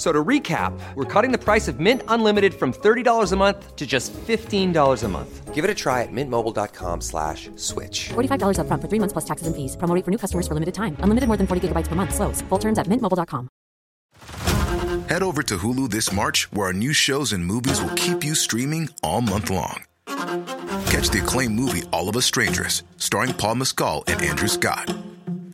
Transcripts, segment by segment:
F- So to recap, we're cutting the price of Mint Unlimited from $30 a month to just $15 a month. Give it a try at mintmobile.com slash switch. $45 upfront for three months plus taxes and fees. Promo rate for new customers for limited time. Unlimited more than 40 gigabytes per month. Slows. Full terms at mintmobile.com. Head over to Hulu this March, where our new shows and movies will keep you streaming all month long. Catch the acclaimed movie All of Us Strangers, starring Paul Mescal and Andrew Scott.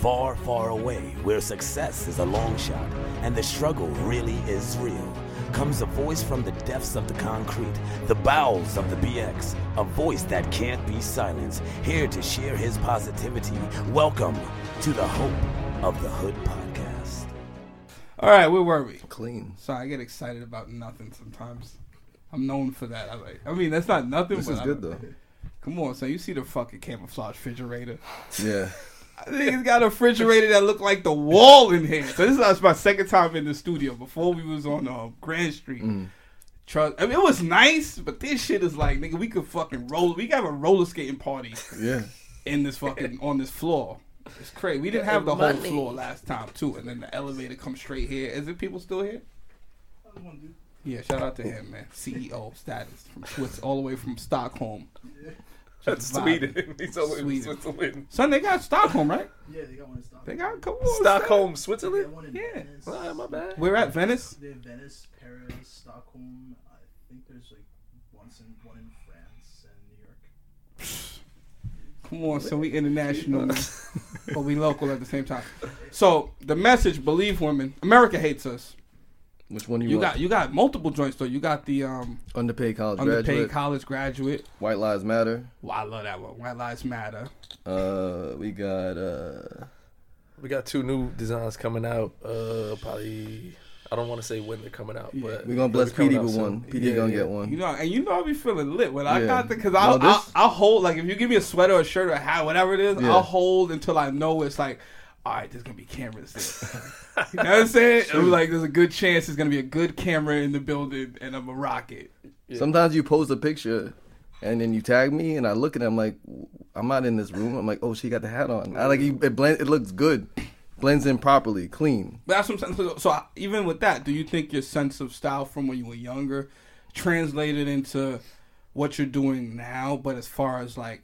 far, far away where success is a long shot and the struggle really is real, comes a voice from the depths of the concrete, the bowels of the BX, a voice that can't be silenced, here to share his positivity. Welcome to the Hope of the Hood podcast. All right, where were we? Clean. So I get excited about nothing sometimes. I'm known for that. I like. I mean, that's not nothing. This but is I- good though. Come on, son. You see the fucking camouflage refrigerator? Yeah. I think it's got a refrigerator that look like the wall in here. So this is my second time in the studio. Before we was on uh, Grand Street. Trust. I mean, it was nice, but this shit is like, nigga, we could fucking roll. We got a roller skating party Yeah. in this fucking on this floor. It's crazy. We didn't have the whole floor last time too, and then the elevator comes straight here. Is it people still here? Yeah, shout out to him, man. CEO status from Swiss, all the way from Stockholm. That's Sweden. He's over in Sweden. Switzerland. Son, they got Stockholm, right? Yeah, they got one in Stockholm. They got come on, Stockholm, Switzerland. have one in Yeah. Venice. Ah, my bad. We're at Venice. They have Venice, Paris, Stockholm. I think there's like once in one in France and New York. Come on, so we international, but we local at the same time. So the message: believe women. America hates us. Which one you, You want? got you got multiple joints though. You got the um underpaid college underpaid graduate. college graduate. White Lives Matter. Well, I love that one. White Lives Matter. Uh, we got uh, We got two new designs coming out. Uh, probably. I don't want to say when they're coming out, but we're gonna bless PD with one. PD Yeah, gonna yeah. get one. You know, and you know I be feeling lit when I Yeah. got the because I'll, this- I'll I'll hold like if you give me a sweater or a shirt or a hat whatever it is Yeah. I'll hold until I know it's like all right there's gonna be cameras there. you know what I'm saying? I'm like there's a good chance there's gonna be a good camera in the building and I'm a rocket. Sometimes you post a picture, and then you tag me, and I look at it. I'm like, I'm not in this room. I'm like, oh, she got the hat on. I like it. Blend. It looks good. Blends in properly, clean. But that's what I'm saying. So, so I, even with that, do you think your sense of style from when you were younger translated into what you're doing now? But as far as like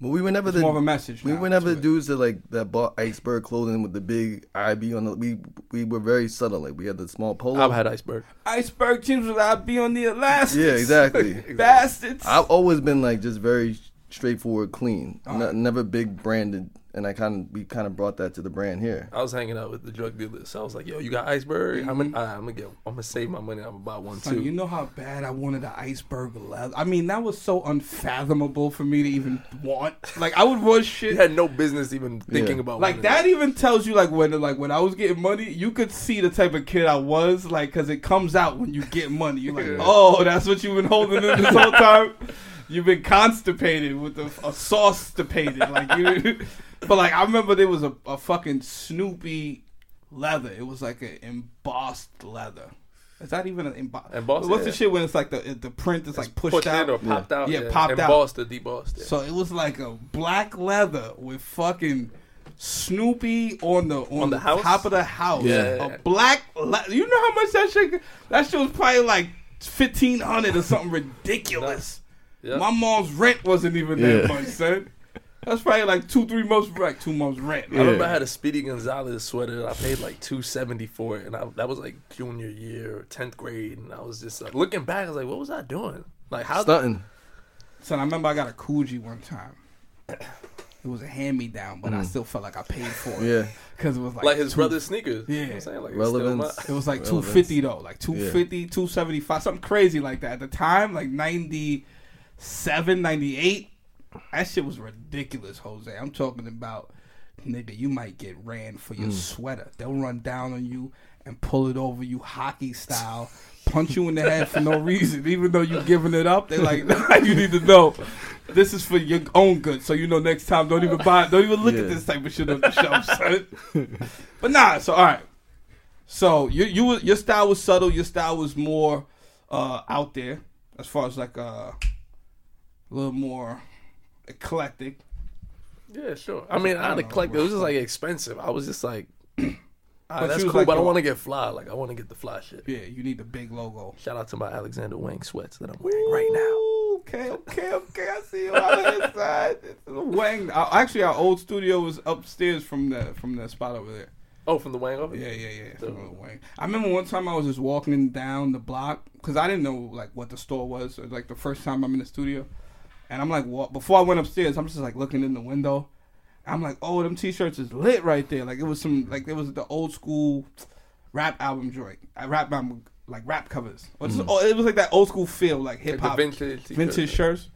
But we were never It's the more of a message We now were never the it. dudes that like that bought iceberg clothing with the big IB on the. We we were very subtle. Like we had the small polo. I've had iceberg. iceberg teams would I be on the Alaska? Yeah, exactly. Bastards. I've always been like just very straightforward, clean. Never big branded, and I kind of we kind of brought that to the brand here. I was hanging out with the drug dealers, so I was like, "Yo, you got iceberg? I'm gonna, mm-hmm. I'm gonna get, I'm gonna save my money. I'm gonna buy one Son, too." you know how bad I wanted the iceberg leather. I mean, that was so unfathomable for me to even want. Like, I would want shit. You had no business even thinking Yeah. about like wanting that even tells you like when like when I was getting money, you could see the type of kid I was like because it comes out when you get money. You're like, oh, that's what you've been holding in this whole time. You've been constipated with a, a sauce stipated, like you. But like I remember there was a, a fucking Snoopy leather. It was like an embossed leather. Is that even an embossed? Embossed, What's yeah. the shit when it's like the the print is like pushed Pushed out in or popped out. Yeah, popped out. Embossed or debossed. Yeah. So it was like a black leather with fucking Snoopy on the on, On the house? top of the house. Yeah. A black. Le- you know how much that shit? That shit was probably like fifteen hundred or something ridiculous. Yeah. My mom's rent wasn't even that Yeah. much, son. That's probably like two, three months, like two months rent. I remember I had a Speedy Gonzalez sweater. that I paid like two seventy for it, and I, that was like junior year, tenth grade, and I was just like, looking back. I was like, what was I doing? Like how? Stunting. Son, I remember I got a Coogi one time. it was a hand me down, but I mm. still felt like I paid for it. Yeah. because it was like Like his two- brother's sneakers. You know Yeah. what I'm saying? Like, it's still Relevance. my- It was like two fifty though, like 250, 275, something crazy like that. At the time, like 97, 98, that shit was ridiculous, Jose. I'm talking about nigga, you might get ran for Mm. your sweater. They'll run down on you and pull it over you hockey style, punch you in the head for no reason, even though you're giving it up. They're like, nah, you need to know. This is for your own good, so you know next time. Don't even buy. Don't even look at this type of shit on the shelf, son. But nah, so all right. So you you your style was subtle. Your style was more uh, out there, as far as like uh, a little more eclectic. Yeah, sure. I mean, I had don't to know, collect. It was just like expensive. I was just like, ah, But that's cool, like but I want to get fly. Like I want to get the fly shit. Yeah, you need the big logo. Shout out to my Alexander Wang sweats that I'm wearing right now. Okay, okay, okay. I see you on the inside. It's Wang. Uh, actually, our old studio was upstairs from the from the spot over there. Oh, from the Wang over there. Yeah, yeah, yeah. from the Wang. I remember one time I was just walking down the block because I didn't know like what the store was like the first time I'm in the studio, and I'm like, wa- before I went upstairs, I'm just like looking in the window. I'm like, oh, them t-shirts is lit right there. Like it was some like it was the old school rap album joint. I rap album like rap covers. Or just- oh, it was like that old school feel, like hip Mm. hop, vintage t-shirt. vintage shirts.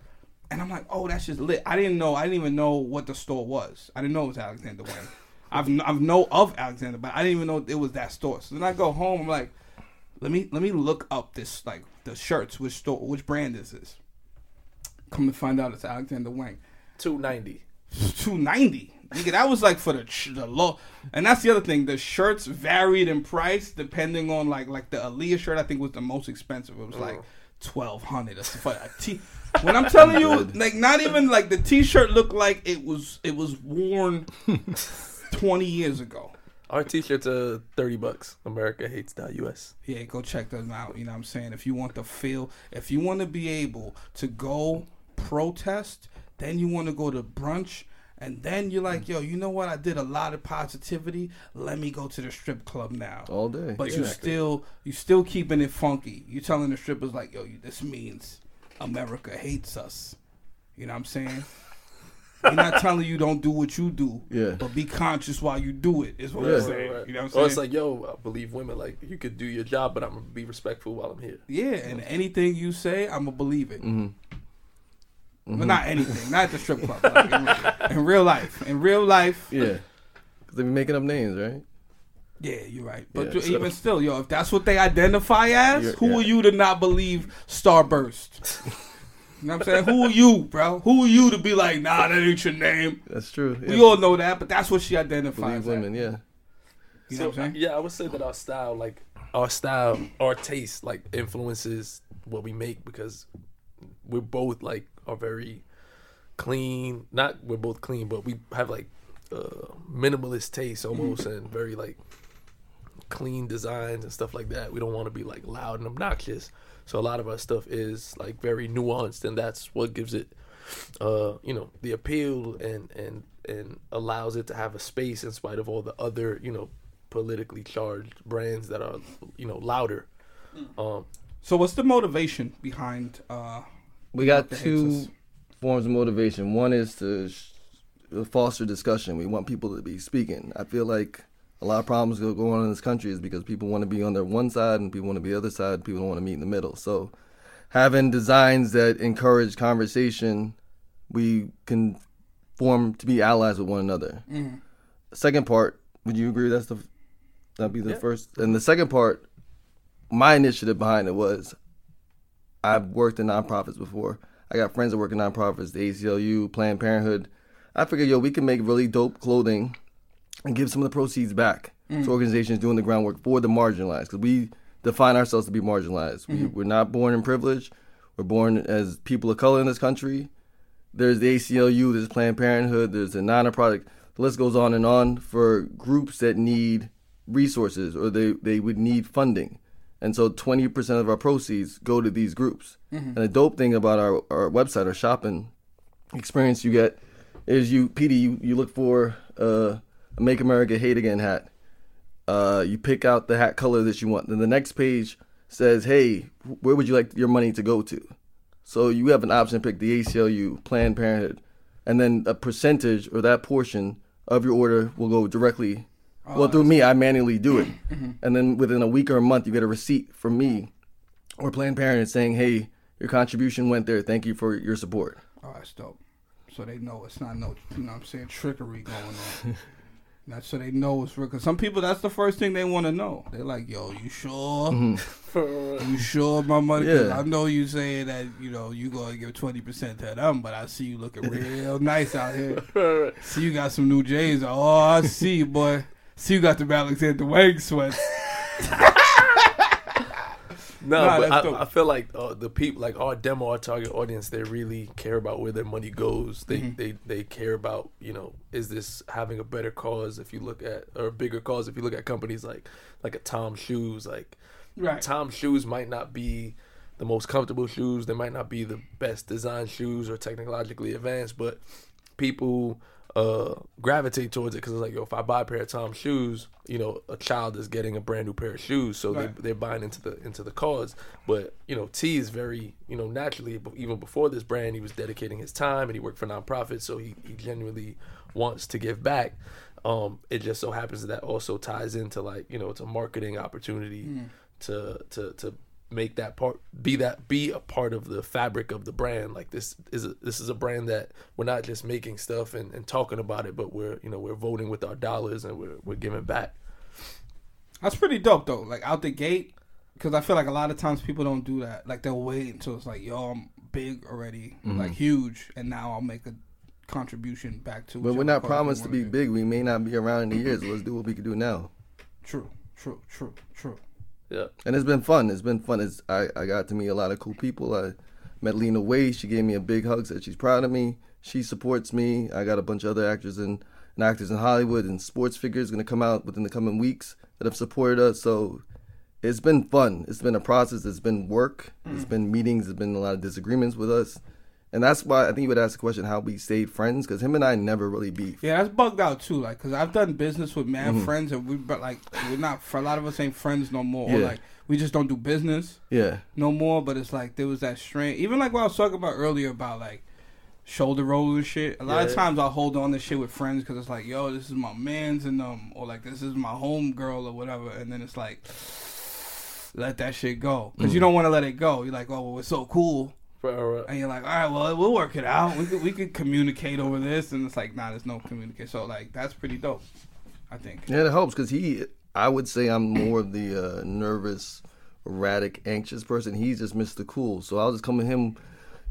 And I'm like, oh, that's just lit. I didn't know. I didn't even know what the store was. I didn't know it was Alexander Wang. I've I've know of Alexander, but I didn't even know it was that store. So then I go home. I'm like, let me let me look up this like the shirts. Which store? Which brand is this? Come to find out, it's Alexander Wang. Two ninety. Two ninety. Nigga, that was like for the ch- the low, and that's the other thing. The shirts varied in price depending on like like the Aaliyah shirt. I think was the most expensive. It was like mm. twelve hundred. That's for a t. When I'm telling you, like not even like the t-shirt looked like it was it was worn twenty years ago. Our t-shirts are thirty bucks. America hates US. Yeah, go check them out. You know what I'm saying? If you want the feel, if you want to be able to go protest, then you want to go to brunch, and then you're like, yo, you know what? I did a lot of positivity. Let me go to the strip club now. all day. But you still you still keeping it funky. You telling the strippers like, yo, this means America hates us. You know what I'm saying? You're not telling you don't do what you do, Yeah. but be conscious while you do it. Is what Yeah. I'm saying. You know what I'm Or saying? it's like, yo, I believe women. Like you could do your job, but I'm gonna be respectful while I'm here. Yeah, and anything you say, I'm gonna believe it. Mm-hmm. But mm-hmm. not anything, not at the strip club. Like, in, in real life, in real life, yeah, yeah, because they be making up names, right? Yeah, you're right. But Yeah, you- so- even still, yo, if that's what they identify as, You're- who yeah. are you to not believe Starburst? you know what I'm saying? Who are you, bro? Who are you to be like, nah, that ain't your name? That's true. We all know that, but that's what she identifies believe as. women. Yeah, You know So, what I'm saying? Yeah, I would say that our style, like our style, our taste, like influences what we make because we're both like are very clean. Not we're both clean, but we have like uh, minimalist taste almost, and very like clean designs and stuff like that. We don't want to be like loud and obnoxious. So a lot of our stuff is like very nuanced, and that's what gives it, uh, you know, the appeal and and and allows it to have a space in spite of all the other, you know, politically charged brands that are, you know, louder. Um, So, what's the motivation behind? uh we got two forms of motivation. One is to sh- foster discussion. We want people to be speaking. I feel like a lot of problems go, go on in this country is because people want to be on their one side and people want to be the other side. People don't want to meet in the middle. So having designs that encourage conversation, we can form to be allies with one another. Mm-hmm. Second part, would you agree that's the that'd be the first? And the second part, my initiative behind it was I've worked in nonprofits before. I got friends that work in nonprofits, the ACLU, Planned Parenthood. I figured, yo, we can make really dope clothing and give some of the proceeds back to mm. organizations doing the groundwork for the marginalized. Because we define ourselves to be marginalized. We, mm-hmm. we're not born in privilege. We're born as people of color in this country. There's the ACLU, there's Planned Parenthood, there's the Nana Project. The list goes on and on for groups that need resources or they, they would need funding. And so 20% of our proceeds go to these groups. And the dope thing about our, our website, our shopping experience you get is you, PD, you, you look for uh, a Make America Hate Again hat. Uh, you pick out the hat color that you want. Then the next page says, hey, where would you like your money to go to? So you have an option to pick the ACLU, Planned Parenthood, and then a percentage or that portion of your order will go directly. Oh, well, through me, I manually do it, Mm-hmm. and then within a week or a month, you get a receipt from me or Planned Parenthood saying, "Hey, your contribution went there. Thank you for your support." Oh, that's dope. So they know it's not no, you know what I'm saying, trickery going on. That's so they know it's real. Cause some people, that's the first thing they want to know. They're like, "Yo, you sure? you sure my money? Yeah. I know you saying that you know you gonna give twenty percent to them, but I see you looking real nice out here. See you got some new J's. Oh, I see boy. See you got the Alexander Wang sweats. No, Nah, but I. I feel like uh, the people, like our demo, our target audience, they really care about where their money goes. They Mm-hmm. they they care about you know is this having a better cause if you look at or a bigger cause if you look at companies like like a Tom Shoes like Right. Tom Shoes might not be the most comfortable shoes. They might not be the best design shoes or technologically advanced, but people uh gravitate towards it because it's like, yo, if I buy a pair of Tom shoes, you know, a child is getting a brand new pair of shoes, so Right. they they're buying into the into the cause. But you know, T is very you know naturally, even before this brand, he was dedicating his time and he worked for nonprofits, so he he genuinely wants to give back. Um, it just so happens that, that also ties into like you know it's a marketing opportunity to to to make that part be that be a part of the fabric of the brand like this is a, this is a brand that we're not just making stuff and, and talking about it but we're you know we're voting with our dollars and we're, we're giving back That's pretty dope though. Like out the gate, because I feel like a lot of times people don't do that. Like they'll wait until it's like, yo, I'm big already, mm-hmm. like huge, and now I'll make a contribution back to. But we're not promised to be big. We may not be around in the years let's do what we can do now. True, true, true, true. Yeah And it's been fun. It's been fun. It's, I, I got to meet a lot of cool people. I met Lena Waithe. She gave me a big hug, said she's proud of me. She supports me. I got a bunch of other actors and, and actors in Hollywood and sports figures going to come out within the coming weeks that have supported us. So it's been fun. It's been a process. It's been work. It's mm. been meetings. It's been a lot of disagreements with us. And that's why I think you would ask the question how we stayed friends because him and I never really beefed. Yeah, that's bugged out too. Like, cause I've done business with man Mm-hmm. friends, and we but like we're not. For a lot of us, ain't friends no more. Or like we just don't do business. Yeah. no more. But it's like there was that strain. Even like what I was talking about earlier about like shoulder rolls and shit. A lot of times I'll hold on to shit with friends because it's like, yo, this is my man's and um, or like this is my home girl or whatever. And then it's like, let that shit go because you don't want to let it go. You're like, oh, well, it's so cool. For, And you're like, all right, well, we'll work it out. We could, we could communicate over this, and it's like, nah, there's no communication. So like, that's pretty dope. I think. Yeah, it helps because he, I would say I'm more of the uh, nervous, erratic, anxious person. He's just Mr. Cool. So I'll just come to him,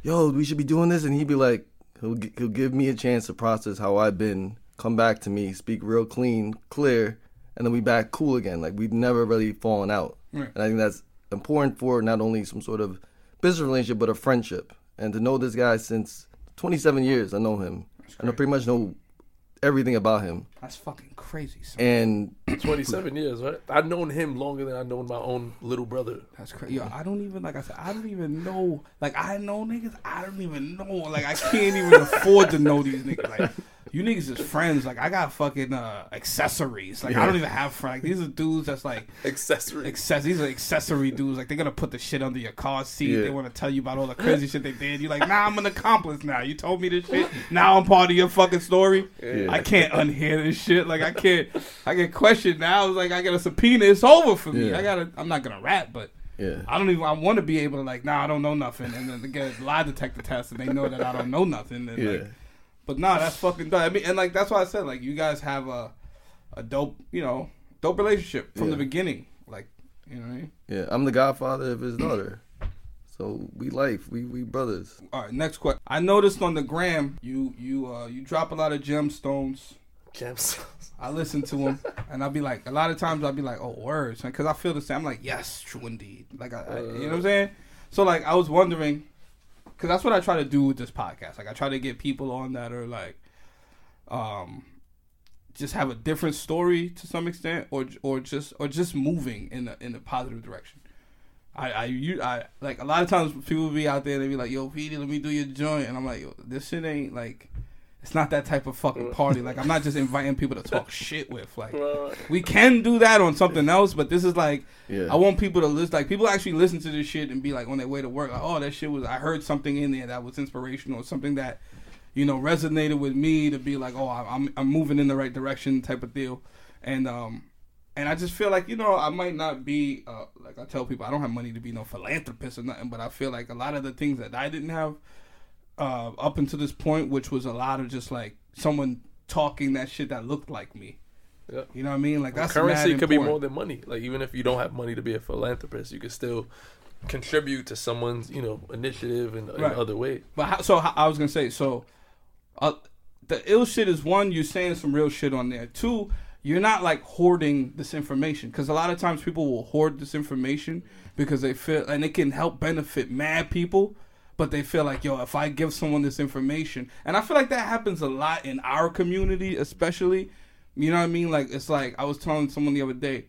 yo, we should be doing this. And he'd be like, he'll, gi- he'll give me a chance to process how I've been, come back to me, speak real clean, clear, and then we back cool again. Like we've never really fallen out. Right. And I think that's important for not only some sort of business relationship, but a friendship. And to know this guy since 27 years, I know him. And I know pretty much know everything about him. That's fucking crazy. Son. And 27 years right i've known him longer than i've known my own little brother That's crazy. Yo, I don't even like I said. I don't even know. Like I know niggas. I don't even know. Like I can't even afford to know these niggas. Like you niggas is friends. Like I got fucking uh, accessories. Like I don't even have friends. Like these are dudes that's like accessory access. These are accessory dudes. Like they're gonna put the shit under your car seat. Yeah. They want to tell you about all the crazy shit they did. You're like, nah, I'm an accomplice now. You told me this shit. Now I'm part of your fucking story. I can't unhear this shit. Like I can't. I get questioned now. It's like I get a subpoena. It's over for me. Yeah. I gotta. I'm not gonna rap, but. yeah. I don't even. I want to be able to like, nah, I don't know nothing, and then get a lie detector test, and they know that I don't know nothing. And Yeah. like, but nah, that's fucking dope. I mean, and like that's why I said like you guys have a a dope, you know, dope relationship from the beginning. Like, you know what I mean? Yeah, I'm the godfather of his daughter. So we life, we we brothers. All right, next question. I noticed on the gram you you uh you drop a lot of gemstones. I listen to them, and I'll be like, a lot of times I'll be like, oh, words, because I feel the same. I'm like, yes, true indeed. Like, I, I- you know what I'm saying? So, like, I was wondering, because that's what I try to do with this podcast. Like, I try to get people on that are like, um, just have a different story to some extent, or or just or just moving in a in a positive direction. I I, you, I like a lot of times people be out there and they be like, yo, Petey, let me do your joint, and I'm like, yo, this shit ain't like. It's not that type of fucking party. Like I'm not just inviting people to talk shit with. Like we can do that on something else, but this is like Yeah. I want people to listen. Like people actually listen to this shit and be like on their way to work. Like, oh, that shit was. I heard something in there that was inspirational. Something that you know, resonated with me to be like, oh, I- I'm I'm moving in the right direction, type of deal, and um, and I just feel like you know I might not be uh, like I tell people I don't have money to be no philanthropist or nothing, but I feel like a lot of the things that I didn't have uh, up until this point, which was a lot of just like someone talking that shit that looked like me. Yeah. You know what I mean? Like that's currency could be more than money. Like even if you don't have money to be a philanthropist, you could still contribute to someone's you know initiative in, in other ways. But how, so I was gonna say so. Uh, the ill shit is one, you're saying some real shit on there. Two, you're not like hoarding this information because a lot of times people will hoard this information because they feel and it can help benefit mad people, but they feel like yo, if I give someone this information, and I feel like that happens a lot in our community, especially. You know what I mean? Like it's like I was telling someone the other day.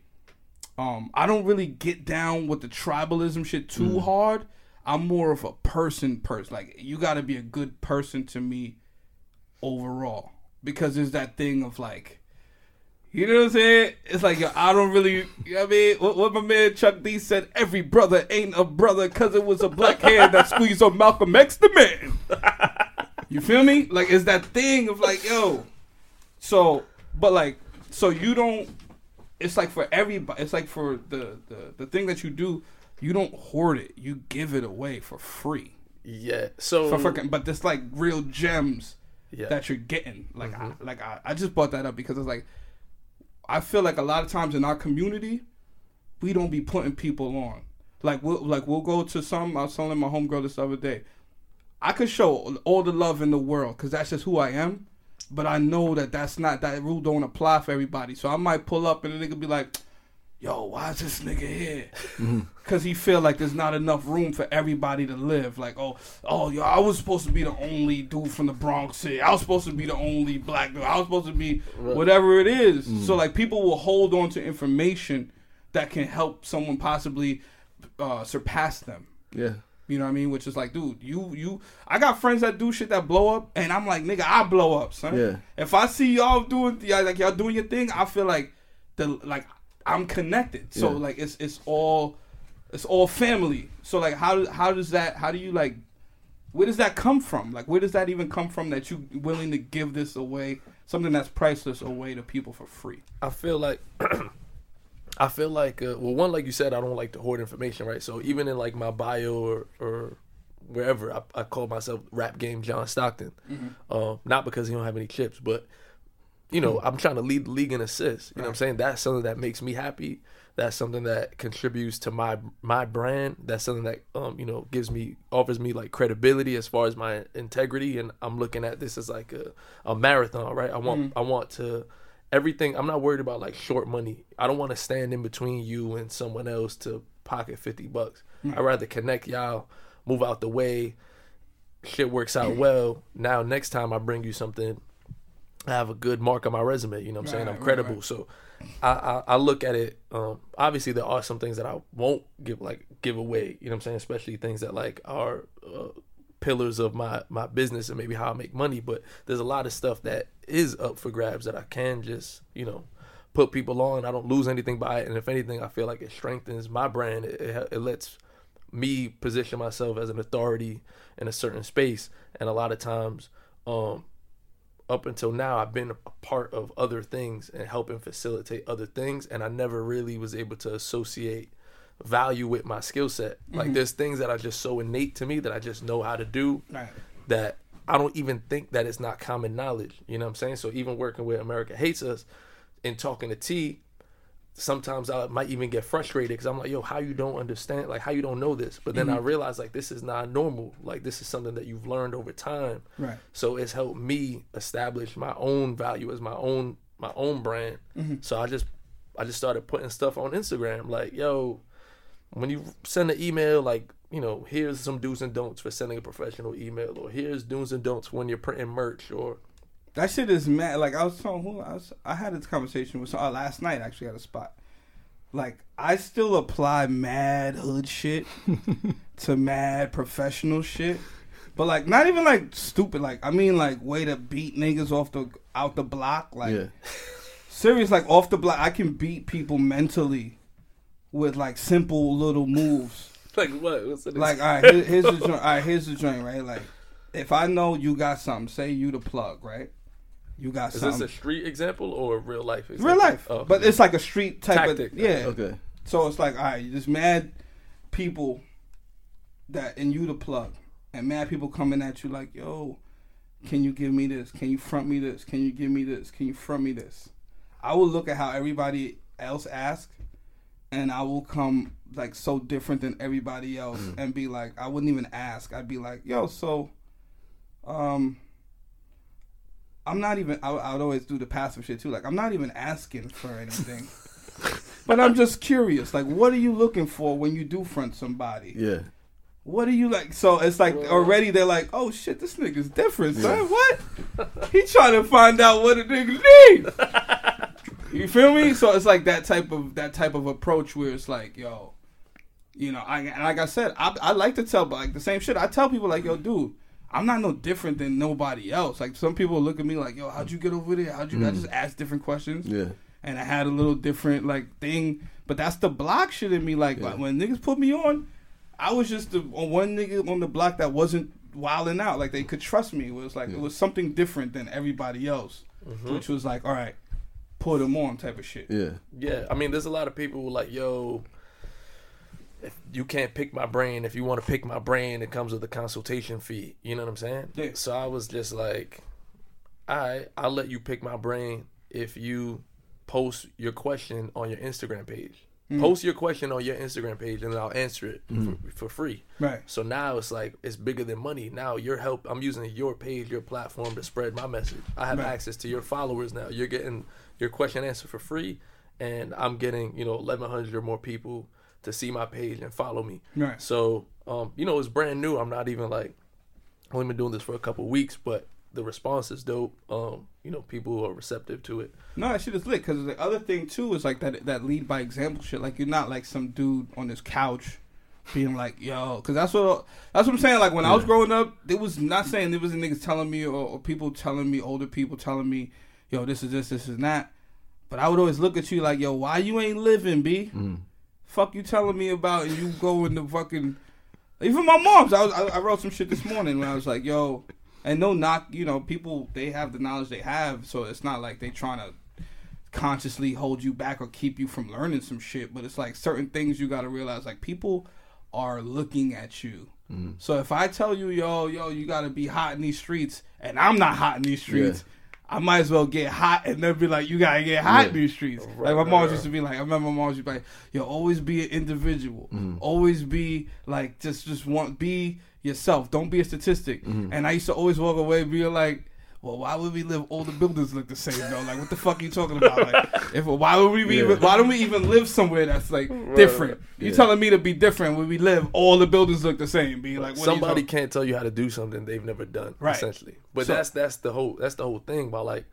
Um, I don't really get down with the tribalism shit too hard. I'm more of a person person. Like you got to be a good person to me overall because there's that thing of like you know what I'm saying? It's like yo, I don't really, you know what I mean? What, what my man Chuck D said, every brother ain't a brother because it was a black hand that squeezed on Malcolm X the man. You feel me? Like it's that thing of like, yo. So, but like, so you don't. It's like for everybody. It's like for the the the thing that you do. You don't hoard it. You give it away for free. Yeah. So For fucking, but it's like real gems Yeah. that you're getting. Like, I, mm-hmm. like I, I just brought that up because it's like, I feel like a lot of times in our community, we don't be putting people on. Like we'll like we'll go to some. I was telling my homegirl this other day. I could show all the love in the world because that's just who I am. But I know that that's not that rule don't apply for everybody. So I might pull up and a nigga be like, "Yo, why is this nigga here?" Because he feel like there's not enough room for everybody to live. Like, oh, oh, yo, I was supposed to be the only dude from the Bronx city. I was supposed to be the only black dude. I was supposed to be whatever it is. So like, people will hold on to information that can help someone possibly uh, surpass them. Yeah. You know what I mean? Which is like, dude, you you I got friends that do shit that blow up, and I'm like, nigga, I blow up, son. Yeah. If I see y'all doing yeah, like y'all doing your thing, I feel like the like I'm connected. So Yeah. like it's it's all it's all family. So like how how does that how do you like where does that come from? Like where does that even come from that you willing to give this away, something that's priceless away to people for free? I feel like I feel like uh, well, one like you said, I don't like to hoard information, right? So even in like my bio or or wherever, I, I call myself Rap Game John Stockton, uh, not because he don't have any chips, but you know, mm-hmm. I'm trying to lead the league in assists. You know what I'm saying? That's something that makes me happy. That's something that contributes to my my brand. That's something that um, you know, gives me offers me like credibility as far as my integrity and I'm looking at this as like a, a marathon, right? I want mm-hmm. I want to everything I'm not worried about like short money. I don't want to stand in between you and someone else to pocket 50 bucks. Mm. I'd rather connect y'all, move out the way. Shit works out well. Now next time I bring you something I have a good mark on my resume. You know what I'm saying? Right, I'm right, credible. right. So I, I I look at it. Um, obviously, there are some things that I won't give like give away. You know what I'm saying? Especially things that like are uh, pillars of my my business and maybe how I make money. But there's a lot of stuff that is up for grabs that I can just you know put people on. I don't lose anything by it, and if anything, I feel like it strengthens my brand. It, it, it lets me position myself as an authority in a certain space, and a lot of times. Um, up until now I've been a part of other things and helping facilitate other things and I never really was able to associate value with my skill set. Like mm-hmm. there's things that are just so innate to me that I just know how to do Right. that I don't even think that it's not common knowledge. You know what I'm saying? So even working with America Hates Us and talking to T, sometimes I might even get frustrated because I'm like, yo, how you don't understand, like how you don't know this. But then I mm-hmm. realize like this is not normal. Like this is something that you've learned over time. Right. So it's helped me establish my own value as my own my own brand. Mm-hmm. So I just I just started putting stuff on Instagram like, yo, when you send an email, like, you know, here's some do's and don'ts for sending a professional email, or here's do's and don'ts when you're printing merch, or That shit is mad. Like I was telling who I was, I had this conversation with uh, last night actually at a spot. Like I still apply mad hood shit to mad professional shit, but like not even like stupid. Like I mean like way to beat niggas off the out the block. Like Yeah. serious. Like off the block, I can beat people mentally with like simple little moves. like what? What's it? Like all right, here, here's the joint. All right, here's the joint. Right, like if I know you got something, say you the plug, right? You got Is something. this a street example or a real life example? real life, Oh, but okay. it's like a street type Tactic. of yeah. Okay. So it's like, all right, just mad people that and you the plug, and mad people coming at you like, yo, can you give me this? Can you front me this? Can you give me this? Can you front me this? I will look at how everybody else asks, and I will come like so different than everybody else, and be like, I wouldn't even ask. I'd be like, yo, so, um. I'm not even. I, I would always do the passive shit too. Like I'm not even asking for anything. But I'm just curious, like, what are you looking for when you do front somebody? Yeah. What are you like? So it's like already they're like, oh shit, this nigga's different, son. What? he trying to find out what a nigga need. you feel me? So it's like that type of that type of approach where it's like, yo, you know, I and like I said, I, I like to tell, but like the same shit. I tell people like, yo, dude, I'm not no different than nobody else. Like some people look at me like, yo, how'd you get over there? How'd you? I mm. just ask different questions Yeah. and I had a little different like thing. But that's the block shit in me. Like Yeah. when niggas put me on, I was just the one nigga on the block that wasn't wilding out. Like they could trust me. It was like it was something different than everybody else, mm-hmm. which was like, all right, put them on type of shit. Yeah. Yeah, I mean, there's a lot of people who like, yo, if you can't pick my brain, if you want to pick my brain, it comes with a consultation fee. You know what I'm saying? Yeah. So I was just like, all right, I'll let you pick my brain if you post your question on your Instagram page. Mm. Post your question on your Instagram page and I'll answer it mm-hmm. for, for free. Right. So now it's like it's bigger than money. Now your help, I'm using your page, your platform to spread my message. I have Right. access to your followers now. You're getting your question answered for free, and I'm getting you know 1,100 or more people to see my page and follow me. Right. So um, you know it's brand new. I'm not even like only been doing this for a couple weeks, but the response is dope. Um, you know people who are receptive to it. No, that shit is lit. Because the other thing too is like that that lead by example shit. Like you're not like some dude on this couch being like, yo, because that's what that's what I'm saying. Like when I was growing up, it was not saying there was niggas telling me or, or people telling me, older people telling me, yo, this is this, this is that. But I would always look at you like, yo, why you ain't living, b? Fuck you telling me about and you go in the fucking. Even my mom's. I was I, I wrote some shit this morning when I was like, yo, and no knock. You know, people they have the knowledge they have, so it's not like they trying to consciously hold you back or keep you from learning some shit. But it's like certain things you got to realize. Like people are looking at you. Mm. So if I tell you, yo, yo, you got to be hot in these streets, and I'm not hot in these streets. I might as well get hot and then be like, you gotta get hot in these streets. like my mom used to be like, I remember my mom used to be like, yo, always be an individual. Mm-hmm. Always be like, just just want be yourself. Don't be a statistic. Mm-hmm. And I used to always walk away being like, well, why would we live? All the buildings look the same though. Like, what the fuck are you talking about? Like, if why would we be even? Why don't we even live somewhere that's like different? You telling me to be different when we live? All the buildings look the same. Be like, what Somebody can't tell you how to do something they've never done, Right. essentially. But So- that's that's the whole that's the whole thing about like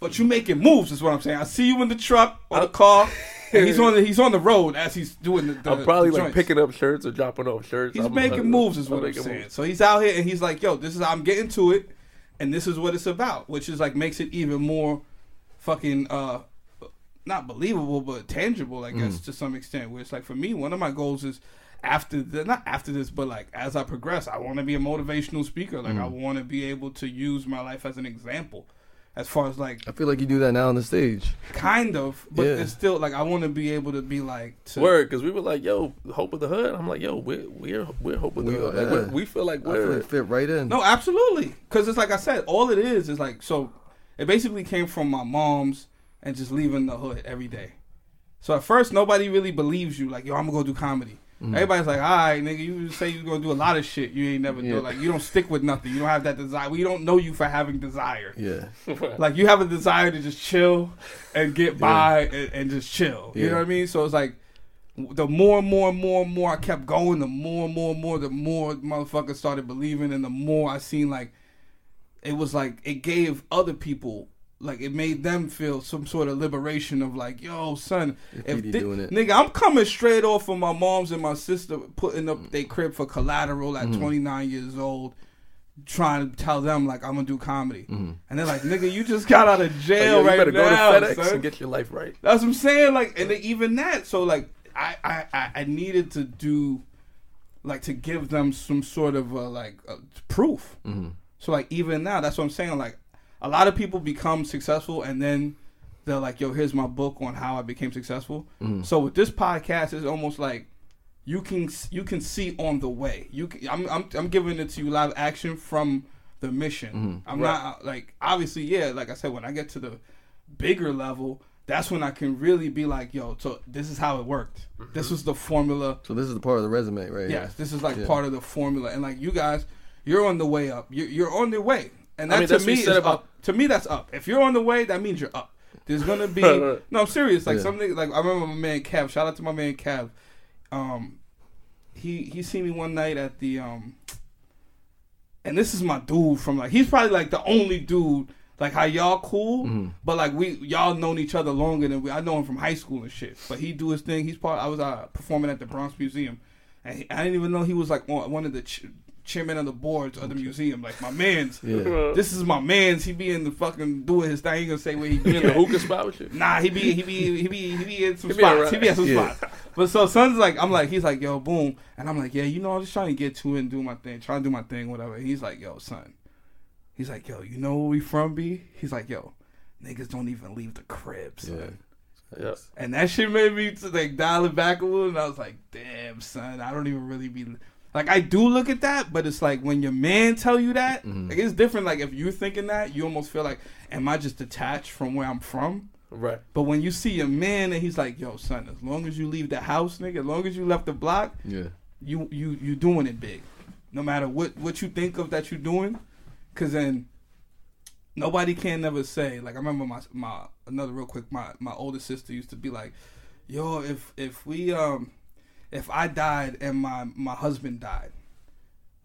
But you making moves is what I'm saying. I see you in the truck or the car, he's on the he's on the road as he's doing the. the I'm probably the like picking up shirts or dropping off shirts. He's I'm- making I'm- moves, is what I'm, saying. moves. So he's out here and he's like, "Yo, this is I'm getting to it, and this is what it's about," which is like makes it even more fucking uh not believable but tangible, I Mm. guess to some extent. Where it's like for me, one of my goals is after the, not after this, but like as I progress, I want to be a motivational speaker. Like I Mm. want to be able to use my life as an example. As far as like I feel like you do that now on the stage. kind of, but Yeah. it's still like I want to be able to be like to Word, because we were like, "Yo, Hope of the Hood." I'm like, "Yo, we're we're we're Hope of the We Hood." are, Like, we're- yeah. we feel like we're like fit right in. No, absolutely. Because it's like I said, all it is is like so. It basically came from my mom's and just leaving the hood every day. So at first, nobody really believes you. Like, yo, I'm gonna go do comedy. Mm-hmm. Everybody's like, all right, nigga, you say you're gonna do a lot of shit. You ain't never do. Like, you don't stick with nothing. You don't have that desire. We don't know you for having desire. Yeah. Like, you have a desire to just chill and get by and, and just chill. You know what I mean? So it's like, the more and more and more and more I kept going, the more and more and more, the more motherfuckers started believing, and the more I seen like it was like it gave other people like it made them feel some sort of liberation of like, yo, son, if thi- doing it. nigga, I'm coming straight off of my mom's and my sister putting up their crib for collateral Mm-hmm. at 29 years old. Trying to tell them like I'm gonna do comedy, Mm-hmm. and they're like, "Nigga, you just got out of jail Like, yo, you right better now, go to FedEx son." and get your life right. That's what I'm saying. Like, and even that. So like, I, I, I- I needed to do like to give them some sort of uh, like uh, proof. Mm-hmm. So like even now, that's what I'm saying. Like a lot of people become successful and then they're like, "Yo, here's my book on how I became successful." Mm-hmm. So with this podcast, it's almost like you can you can see on the way. You can, I'm, I'm I'm giving it to you live action from the mission. Mm-hmm. I'm not like obviously yeah. Like I said, when I get to the bigger level, that's when I can really be like, "Yo, so this is how it worked. This was the formula." So this is the part of the resume, right? Yes, this is like Yeah. part of the formula, and like you guys, you're on the way up. You're, you're on the way, and I that mean, to that's me is said about- up. To me, that's up. If you're on the way, that means you're up. There's gonna be Right, right. no. I'm serious. Like Yeah. something like I remember my man Kev. Shout out to my man Kev. Um, he he seen me one night at the um, and this is my dude from like he's probably like the only dude like how y'all cool, Mm-hmm. but like we y'all known each other longer than we. I know him from high school and shit. But he do his thing. He's part. I was uh, performing at the Bronx Museum, and he, I didn't even know he was like one one of the ch- chairman of the boards of the museum. Like my man's. Yeah. Uh, this is my man's. He be in the fucking doing his thing. He gonna say where he be. In the hookah spot with you? Nah, he be he be he be he be in some He spots. alright. He be at some Yeah. spots. But so son's like I'm like he's like yo boom, and I'm like yeah you know I'm just trying to get to it and do my thing, trying to do my thing whatever. He's like yo son, he's like yo you know where we from B? He's like yo niggas don't even leave the crib son. Yeah. Yep. And that shit made me to like dial it back a little, and I was like, "Damn, son, I don't even really be like I do look at that, but it's like when your man tell you that, Mm-hmm. like it's different. Like if you're thinking that, you almost feel like, am I just detached from where I'm from? Right. But when you see a man and he's like, "Yo, son, as long as you leave the house, nigga, as long as you left the block, Yeah. you you you doing it big, no matter what what you think of that you're doing, because then nobody can never say like I remember my my another real quick my my older sister used to be like, yo if if we um if I died and my my husband died.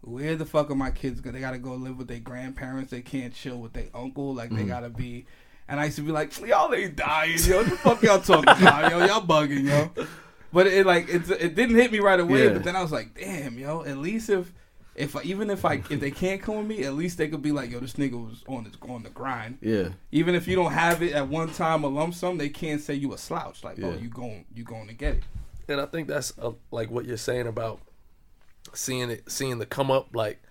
Where the fuck are my kids go? They gotta go live with their grandparents. They can't chill with their uncle. Like they mm. gotta be. And I used to be like, y'all ain't dying, yo. What the fuck y'all talking about, yo? Y'all bugging, yo. But it like it, it didn't hit me right away. Yeah. But then I was like, damn, yo. At least if if I, even if I if they can't come with me, at least they could be like, yo, this nigga was on his on the grind. Yeah. Even if you don't have it at one time a lump sum, they can't say you a slouch. Like, oh, you going you going to get it. And I think that's uh, like what you're saying about seeing it, seeing the come up, like,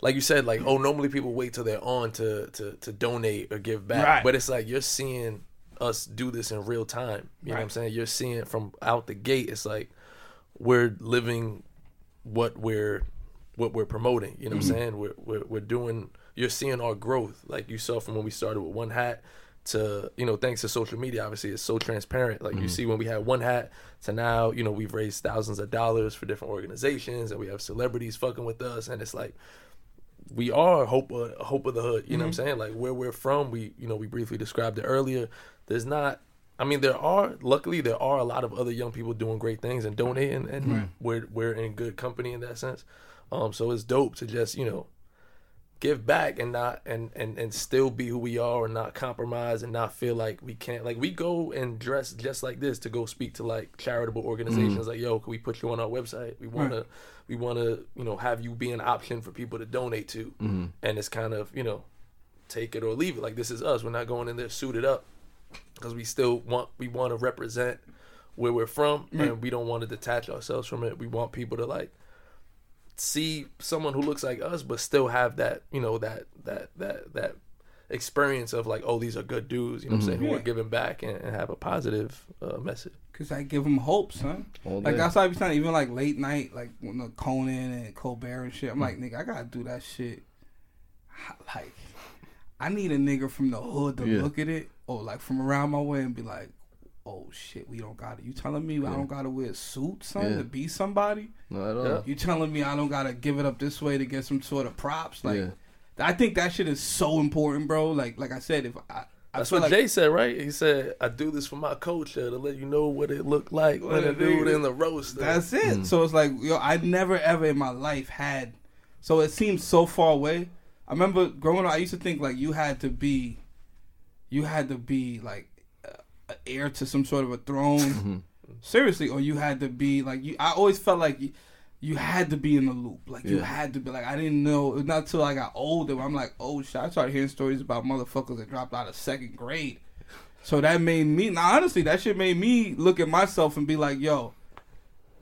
like you said, like, oh, normally people wait till they're on to to to donate or give back, Right. but it's like you're seeing us do this in real time. You know what I'm saying? You're seeing from out the gate. It's like we're living what we're what we're promoting. You know what I'm saying? We're, we're we're doing. You're seeing our growth, like you saw from when we started with one hat to you know thanks to social media. Obviously, it's so transparent. Like you see when we had one hat to now, you know we've raised thousands of dollars for different organizations, and we have celebrities fucking with us, and it's like we are hope of, hope of the hood. You know what I'm saying? Like where we're from, we you know we briefly described it earlier. There's not. I mean, there are luckily there are a lot of other young people doing great things and donating, and we're we're in good company in that sense. Um, so it's dope to just you know give back and not and and and still be who we are and not compromise and not feel like we can't like we go and dress just like this to go speak to like charitable organizations mm. like yo can we put you on our website? We want to we want to you know have you be an option for people to donate to. Mm-hmm. And it's kind of you know take it or leave it. Like this is us. We're not going in there suited up because we still want we want to represent where we're from and we don't want to detach ourselves from it. We want people to like see someone who looks like us but still have that you know that that that that experience of like oh these are good dudes you know what i'm saying who are giving back and, and have a positive uh, message Cause I give them hope, son. All Like day. that's why I be saying, even like late night, like when the Conan and Colbert and shit. I'm like, nigga, I gotta do that shit. Like, I need a nigga from the hood to Yeah. look at it, or like from around my way and be like, oh shit, we don't got it. You telling me I don't gotta wear a suit, son, Yeah. to be somebody? No, at all. Yeah. You telling me I don't gotta give it up this way to get some sort of props? Like, Yeah. I think that shit is so important, bro. Like, like I said, if I, I that's what like, jay said right he said i do this for my culture to let you know what it looked like when What a it dude in the roast That's it. Mm. So it's like, yo, I never ever in my life had. So it seems so far away. I remember growing up, I used to think like you had to be, you had to be like an heir to some sort of a throne. Seriously, or you had to be like you. I always felt like you, you had to be in the loop. Like you Yeah. had to be like I didn't know. Not until I got older. I'm like, oh shit! I started hearing stories about motherfuckers that dropped out of second grade. So that made me. Now, honestly, that shit made me look at myself and be like, yo,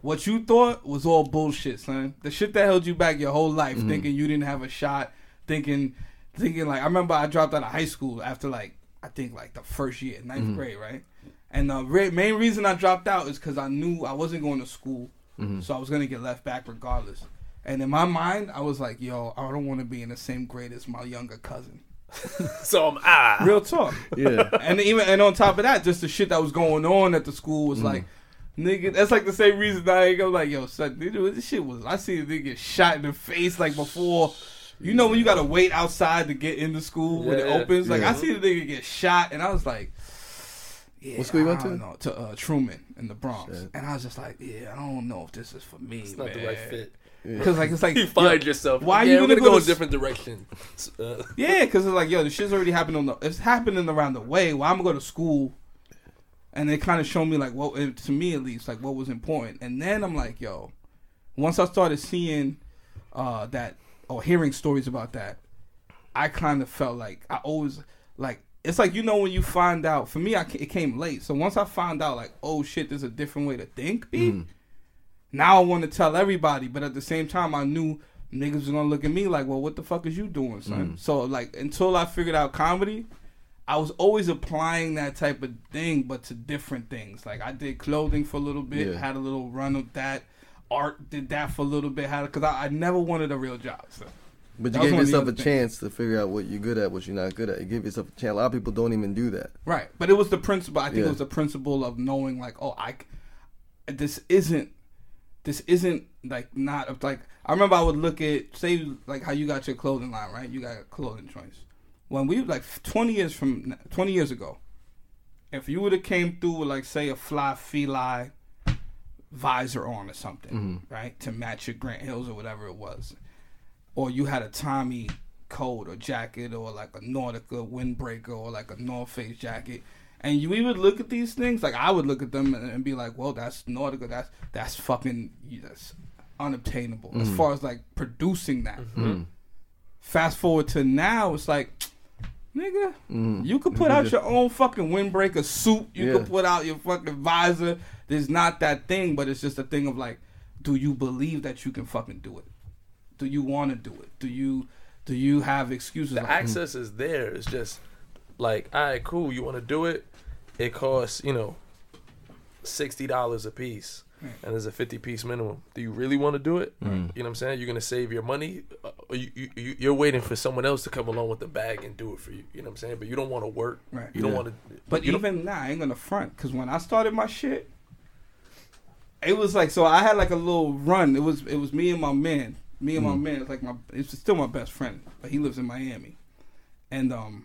what you thought was all bullshit, son. The shit that held you back your whole life, Mhm. thinking you didn't have a shot, thinking, thinking like I remember I dropped out of high school after like I think like the first year, ninth Mhm. grade, right? And the re- main reason I dropped out is because I knew I wasn't going to school, Mhm. so I was gonna get left back regardless. And in my mind, I was like, "Yo, I don't want to be in the same grade as my younger cousin." so I'm ah. Real talk. Yeah. And even and on top of that, just the shit that was going on at the school was Mm. like, nigga. That's like the same reason I ain't go like, yo, son, nigga, this shit was. I see a nigga shot in the face like before. You know when you gotta wait outside to get into school when it Yeah. opens. Like I see the nigga get shot, and I was like, yeah, What school you went I to? don't know, to uh, Truman in the Bronx, Shit. and I was just like, yeah, I don't know if this is for me. It's not the right fit. Because like it's like you find yo, yourself. Why yeah, you we're gonna gonna go go to a different direction? Uh, Yeah, because it's like, yo, the shit's already happening on the. It's happening around the way. Well, I'm gonna go to school, and they kind of show me like what, it- to me at least, like what was important. And then I'm like, yo, once I started seeing uh, that or hearing stories about that, I kind of felt like I always like. It's like you know when you find out. For me, I, it came late. So once I found out, like, oh shit, there's a different way to think. B. Now I want to tell everybody, but at the same time, I knew niggas was gonna look at me like, "Well, what the fuck is you doing, son?" Mm. So like, until I figured out comedy, I was always applying that type of thing, but to different things. Like I did clothing for a little bit, Yeah. had a little run of that. Art did that for a little bit, had because I, I never wanted a real job. So. But you gave one of the yourself a things. chance to figure out what you're good at, what you're not good at. You give yourself a chance. A lot of people don't even do that. Right, but it was the principle. I think Yeah. it was the principle of knowing, like, oh, I, this isn't, this isn't like not like. I remember I would look at say like how you got your clothing line, right? You got clothing joints. When we like twenty years from twenty years ago, if you would have came through with like say a fly Fila visor on or something, right, to match your Grant Hills or whatever it was, or you had a Tommy coat or jacket or like a Nautica windbreaker or like a North Face jacket. And you would look at these things, like I would look at them and, and be like, "Well, that's Nautica. That's that's fucking that's unobtainable as Mhm. far as like producing that." Mhm. Fast forward to now, it's like, nigga, Mhm. you could put out your own fucking windbreaker suit. You Yeah. could put out your fucking visor. There's not that thing, but it's just a thing of like, do you believe that you can fucking do it? Do you want to do it? Do you do you have excuses? the like, access is there. It's just like, all right, cool. You want to do it? It costs you know sixty dollars a piece, and there's a fifty piece minimum. Do you really want to do it? Mm. You know what I'm saying? You're gonna save your money. Uh, or you, you you- you're waiting for someone else to come along with the bag and do it for you. You know what I'm saying? But you don't want to work. Right. You don't Yeah. want to. But you don't- even now, I ain't gonna front because when I started my shit, it was like so. I had like a little run. It was it was me and my man. Me and my Mm. man. It's like my. It's still my best friend, but he lives in Miami, and um.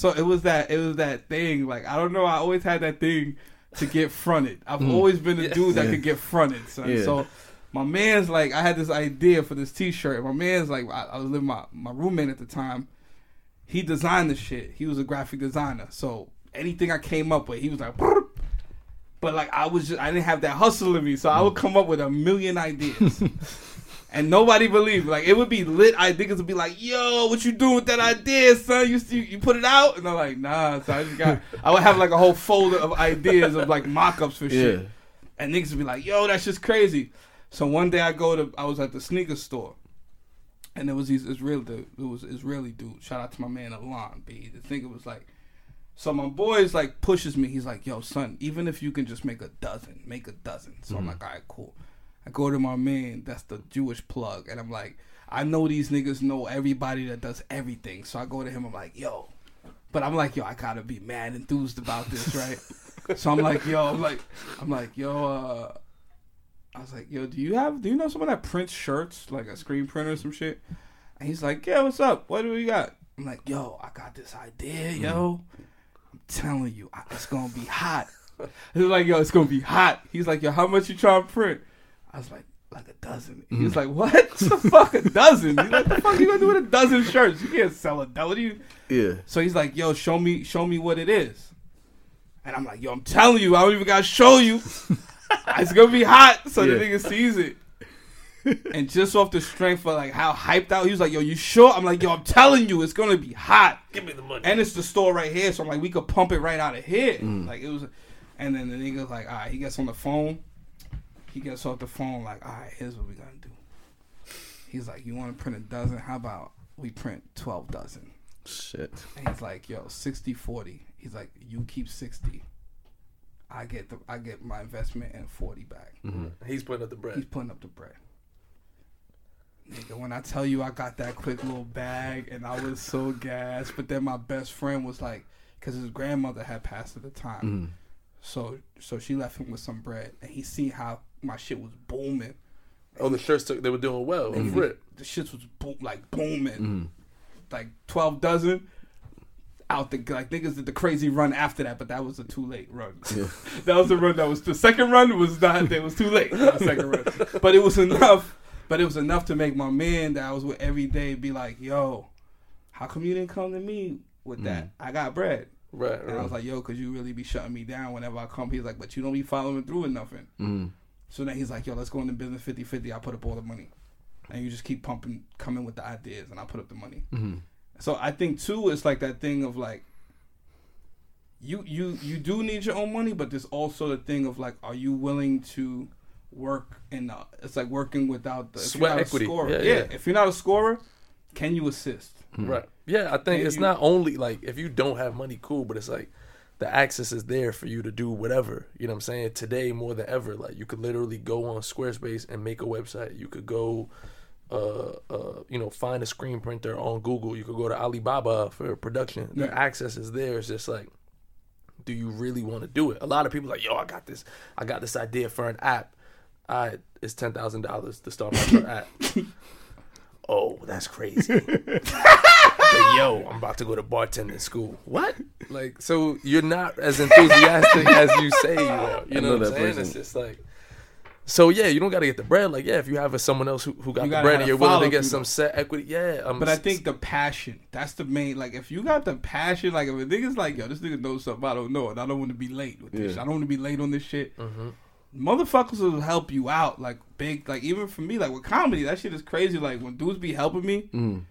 So it was that it was that thing. Like I don't know. I always had that thing to get fronted. I've Mm. always been a dude that Yeah. could get fronted. Yeah. So my man's like, I had this idea for this T-shirt. My man's like, I, I was living my my roommate at the time. He designed the shit. He was a graphic designer. So anything I came up with, he was like. But like I was just I didn't have that hustle in me, so I would come up with a million ideas. and nobody believed. Like it would be lit. I think it would be like, "Yo, what you doing with that idea, son? You you, you put it out?" And I'm like, "Nah." So I just got. I would have like a whole folder of ideas of like mock-ups for shit. Yeah. And niggas would be like, "Yo, that's just crazy." So one day I go to. I was at the sneaker store, and there was these Israeli. It was Israeli dude. Shout out to my man Alon. B. The nigga was like So my boy's like pushes me. He's like, "Yo, son, even if you can just make a dozen, make a dozen." So I'm mm-hmm. like, "All right, cool." I go to my man, that's the Jewish plug, and I'm like, "I know these niggas know everybody that does everything." So I go to him. I'm like, "Yo," but I'm like, "Yo, I gotta be mad enthused about this, right?" so I'm like, "Yo," I'm like, I'm like, "Yo." uh I was like, "Yo, do you have? Do you know someone that prints shirts, like a screen printer or some shit?" And he's like, "Yeah, what's up? What do we got?" I'm like, "Yo, I got this idea, yo. I'm telling you, I- it's gonna be hot." He's like, "Yo, it's gonna be hot." He's like, "Yo, how much you trying to print?" I was like, "Like a dozen." He was like, "What the fuck, a dozen? He's like, the fuck you gonna do with a dozen shirts? You can't sell a dozen. What do you?" Yeah. So he's like, "Yo, show me, show me what it is." And I'm like, "Yo, I'm telling you, I don't even gotta show you. it's gonna be hot, so the nigga sees it." and just off the strength of like how hyped out he was like, "Yo, you sure?" I'm like, "Yo, I'm telling you, it's gonna be hot." Give me the money. And it's the store right here, so I'm like, we could pump it right out of here. Mm. Like it was, and then the nigga's like, all right, he gets on the phone. He gets off the phone like, all right, here's what we gonna do. He's like, you want to print a dozen? How about we print twelve dozen? Shit. And he's like, yo, 60-40. He's like, you keep sixty. I get the I get my investment and forty back. Mm-hmm. He's putting up the bread. He's putting up the bread. Nigga, when I tell you I got that quick little bag and I was so gassed, but then my best friend was like, because his grandmother had passed at the time, mm-hmm. so so she left him with some bread, and he seen how my shit was booming. oh, the shirts took, they were doing well. And on he- Rip. the shit was boom, like booming, mm-hmm. like twelve dozen. Out the like niggas did the crazy run after that, but that was a too late run. that was the run that was the second run was not. It was too late. The second run, but it was enough. But it was enough to make my man that I was with every day be like, "Yo, how come you didn't come to me with that? Mm. I got bread." Right, And I was like, "Yo, cause you really be shutting me down whenever I come." He's like, "But you don't be following through with nothing." Mm. So then he's like, "Yo, let's go into business 50-50. I put up all the money, and you just keep pumping, coming with the ideas, and I put up the money." Mm-hmm. So I think too, it's like that thing of like, you you you do need your own money, but there's also the thing of like, are you willing to work in? The, it's like working without the Sweat you're not a equity. scorer. Yeah, Yeah, yeah. If you're not a scorer, can you assist? Right. Yeah, I think And it's you- not only like if you don't have money, cool, but it's like the access is there for you to do whatever. You know what I'm saying? Today more than ever, like you could literally go on Squarespace and make a website. You could go uh uh you know, find a screen printer on Google. You could go to Alibaba for production. The Yeah. access is there. It's just like do you really want to do it? A lot of people like, yo, I got this, I got this idea for an app. I it's ten thousand dollars to start my app. oh, that's crazy. But, yo, I'm about to go to bartending school. What? Like, so you're not as enthusiastic as you say you are. You I know, know what I'm that saying? person. It's just like, so yeah, you don't got to get the bread. Like, yeah, if you have a, someone else who, who got You the bread have and you're willing to get through, some set equity, yeah. Um, But I think the passion, that's the main. Like, if you got the passion, like, if a nigga's like, yo, this nigga knows something I don't know, and I don't want to be late with this. Yeah. I don't want to be late on this shit. Mm-hmm. Motherfuckers will help you out, like, big. Like, even for me, like, with comedy, that shit is crazy. Like, when dudes be helping me, Mm.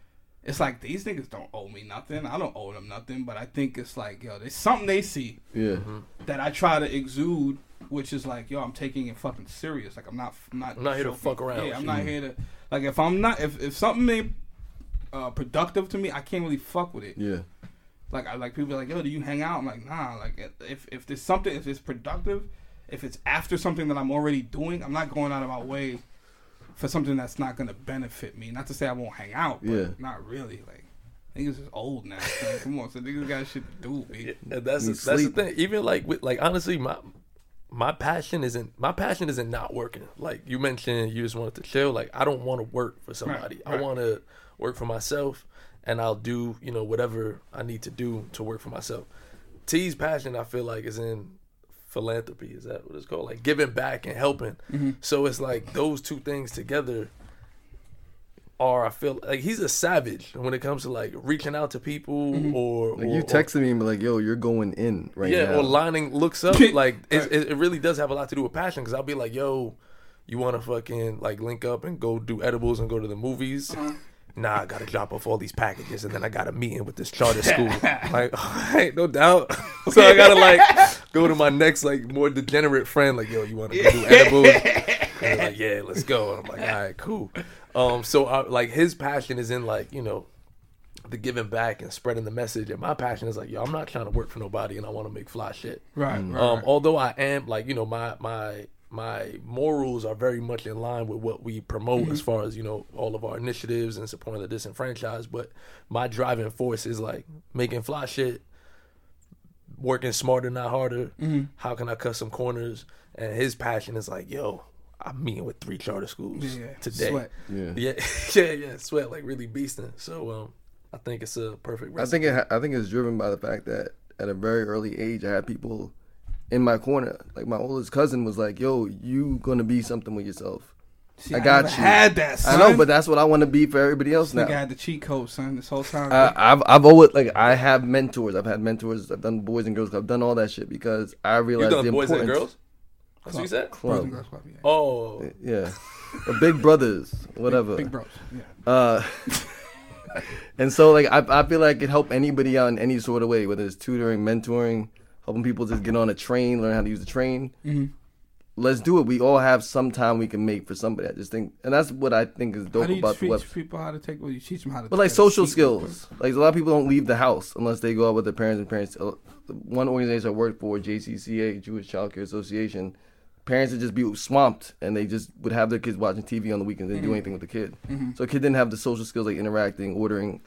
It's like, these niggas don't owe me nothing. I don't owe them nothing. But I think it's like, yo, there's something they see Yeah. that I try to exude, which is like, yo, I'm taking it fucking serious. Like I'm not, I'm not, I'm not here to fuck around Yeah, I'm not here to, like, if I'm not, if if something ain't uh, productive to me, I can't really fuck with it. Yeah. Like I like people are like, yo, do you hang out? I'm like, nah. Like if if there's something, if it's productive, if it's after something that I'm already doing, I'm not going out of my way for something that's not gonna benefit me. Not to say I won't hang out, but Yeah. not really. Like niggas is old now. man. Come on, so niggas got shit to do, B. And that's You that's the thing. Even like with like honestly, my my passion isn't my passion isn't not working. Like you mentioned, you just wanted to chill. Like I don't want to work for somebody. I right. want to work for myself, and I'll do you know whatever I need to do to work for myself. T's passion, I feel like, is in philanthropy. Is that what it's called? Like giving back and helping. Mm-hmm. So it's like those two things together are I feel like he's a savage when it comes to like reaching out to people Mm-hmm. or Like or- you or- texted me and be like, "Yo, you're going in right now. yeah, now." or lining looks up. like it, it, it really does have a lot to do with passion. Because I'll be like, yo, you want to fucking like link up and go do edibles and go to the movies. Nah, I gotta drop off all these packages and then I got a meeting with this charter school. like, all right, no doubt. so I gotta like go to my next like more degenerate friend. Like, yo, you want to go do edibles? And they're like, yeah, let's go. And I'm like, all right, cool. Um, so I, like his passion is in like you know the giving back and spreading the message. And my passion is like, yo, I'm not trying to work for nobody, and I want to make fly shit. Right, Um, right, right. although I am like, you know, my my my morals are very much in line with what we promote Mm-hmm. as far as you know all of our initiatives and supporting the disenfranchised. But my driving force is like making fly shit, working smarter, not harder. Mm-hmm. How can I cut some corners? And his passion is like, yo, I'm meeting with three charter schools Yeah, today. sweat. Yeah. yeah, yeah, yeah, sweat like really beasting. So um, I think it's a perfect. I think it. I think it's driven by the fact that at a very early age, I had people in my corner. Like my oldest cousin was like, "Yo, you gonna be something with yourself." See, I I got never you. had that, I know, but that's what I want to be for everybody else This now. nigga had the cheat code, son, this whole time. I, I've I've always like I have mentors. I've had mentors. I've done boys and girls. club. I've done all that shit because I you realized done the boys and girls. That's what you said. Boys Club. and Girls Club, yeah. Oh, Yeah, The big brothers, whatever. Big bros. Yeah. Uh, and so like I, I feel like it could help anybody out in any sort of way, whether it's tutoring, mentoring, helping people just get on a train, learn how to use the train. Mm-hmm. Let's do it. We all have some time we can make for somebody. I just think, and that's what I think is How dope about the teach web. people how to take? Well, you teach them how to. But like social skills, like a lot of people don't leave the house unless they go out with their parents and parents. uh, One organization I work for, JCCA, Jewish Child Care Association, parents would just be swamped and they just would have their kids watching TV on the weekends. They didn't do anything with the kid, so a kid didn't have the social skills like interacting, ordering,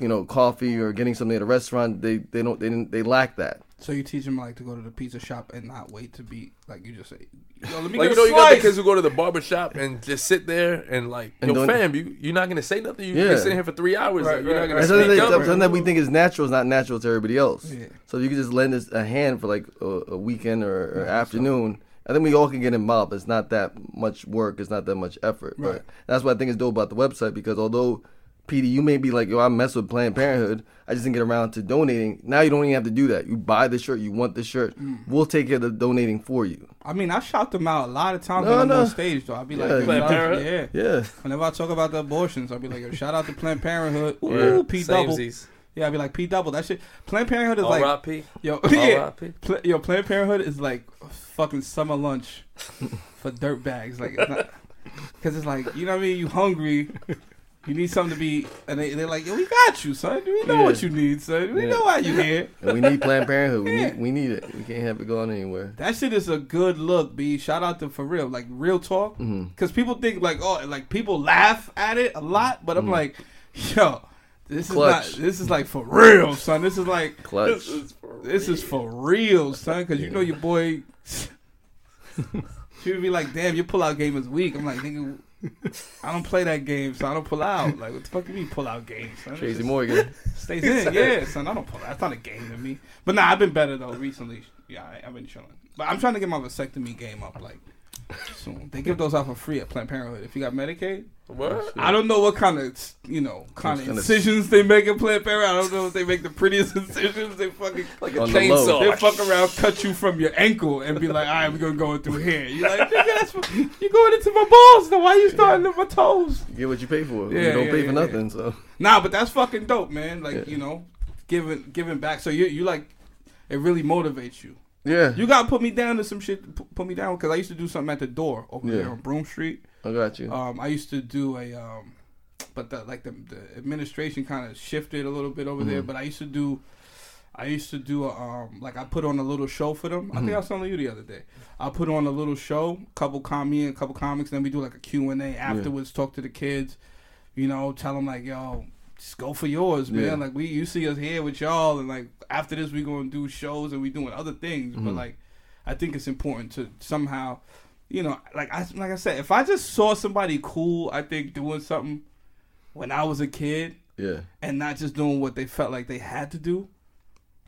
you know, coffee or getting something at a restaurant. They they don't they didn't they lack that. So you teach them like to go to the pizza shop and not wait to be like you just say. Yo, let me like get you know, a you got the kids who go to the barber shop and just sit there and like, And yo, fam, you you're not gonna say nothing. You, Yeah. You're sitting here for three hours. Right, you're right, not gonna And speak something, that, up. something that we think is natural is not natural to everybody else. Yeah. So if you could just lend us a hand for like a, a weekend or, or afternoon. I think we all can get involved. It's not that much work. It's not that much effort. Right. But that's what I think is dope about the website because although, PD, you may be like, yo, I mess with Planned Parenthood. I just didn't get around to donating. Now you don't even have to do that. You buy the shirt. You want the shirt. Mm. We'll take care of the donating for you. I mean, I shout them out a lot of times No, when I'm on stage, though. I'll be like, Yeah. yo, Planned Parenthood? yeah. Yeah. Whenever I talk about the abortions, I'll be like, yo, shout out to Planned Parenthood. Ooh, Word. P double. Yeah, I'd be like P double. That shit. Planned Parenthood is like, R.I.P. yo, yeah, R.I.P. Pl- yo, Planned Parenthood is like fucking summer lunch for dirt bags. Like, it's not, cause it's like, you know what I mean? You hungry. You need something to be, and they, they're like, "Yo, we got you, son. We know Yeah. what you need, son. We Yeah. know why you here." And we need Planned Parenthood. We Yeah. need we need it. We can't have it going anywhere. That shit is a good look, B. Shout out to for real, like real talk, Mm-hmm. because people think like, oh, like people laugh at it a lot, but I'm like, yo, this Mm-hmm. Clutch. is not. This is like for real, son. This is like Clutch. This is for real, son. Because you know your boy. she would be like, "Damn, your pull-out game is weak." I'm like, "Nigga, I don't play that game, so I don't pull out." Like, what the fuck do you mean pull-out game, son? It's Tracy just- Morgan. stays in, yeah, son. I don't pull out. That's not a game to me. But nah, I've been better though recently. Yeah, I, I've been chilling. But I'm trying to get my vasectomy game up like soon. They give those out for free at Planned Parenthood. If you got Medicaid, What? Oh, I don't know what kind of you know kind of incisions they make at Planned Parenthood. I don't know if they make the prettiest incisions. They fucking like On the. They fuck around, cut you from your ankle, and be like, "All right, we're gonna go through here." You're like, "Nigga, that's what, you're going into my balls. Now why you starting at my toes?" You get what you pay for. Yeah, you don't yeah, pay yeah, for nothing. So Nah, but that's fucking dope, man. Like Yeah. you know, giving giving back. So you you like it really motivates you. Yeah, You gotta put me down to some shit. Put me down because I used to do something at the door over Yeah. there on Broome Street. I got you. Um, I used to do a um, but the like the, the administration kind of shifted a little bit over Mm-hmm. there. But I used to do, I used to do a um, like I put on a little show for them. I think I was telling you the other day. I put on a little show, couple com me and a couple comics. Then we do like a Q and A afterwards. Talk to the kids, you know, tell them like, yo. Just go for yours, man. Yeah. Like we, you see us here with y'all, and like after this, we gonna do shows and we doing other things. Mm-hmm. But like, I think it's important to somehow, you know, like I like I said, if I just saw somebody cool, I think doing something when I was a kid yeah, and not just doing what they felt like they had to do.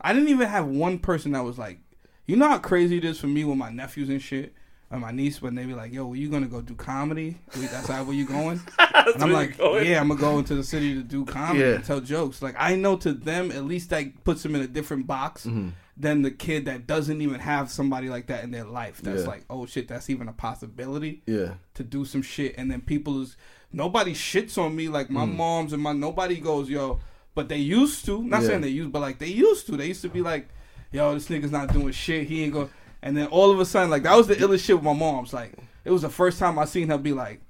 I didn't even have one person that was like, you know how crazy it is for me with my nephews and shit. And my niece when they be like, "Yo, you gonna go do comedy? Wait, That's how where you going?" and I'm like, "Yeah, I'm gonna go into the city to do comedy Yeah. and tell jokes." Like I know to them, at least that puts them in a different box Mm-hmm. than the kid that doesn't even have somebody like that in their life. That's Yeah. like, "Oh shit, that's even a possibility." yeah, to do some shit and then people is nobody shits on me like my moms and my nobody goes yo but they used to not Yeah. saying they used but like they used to they used to be like yo this nigga's not doing shit he ain't go and then all of a sudden like that was the illest shit with my mom's like it was the first time I seen her be like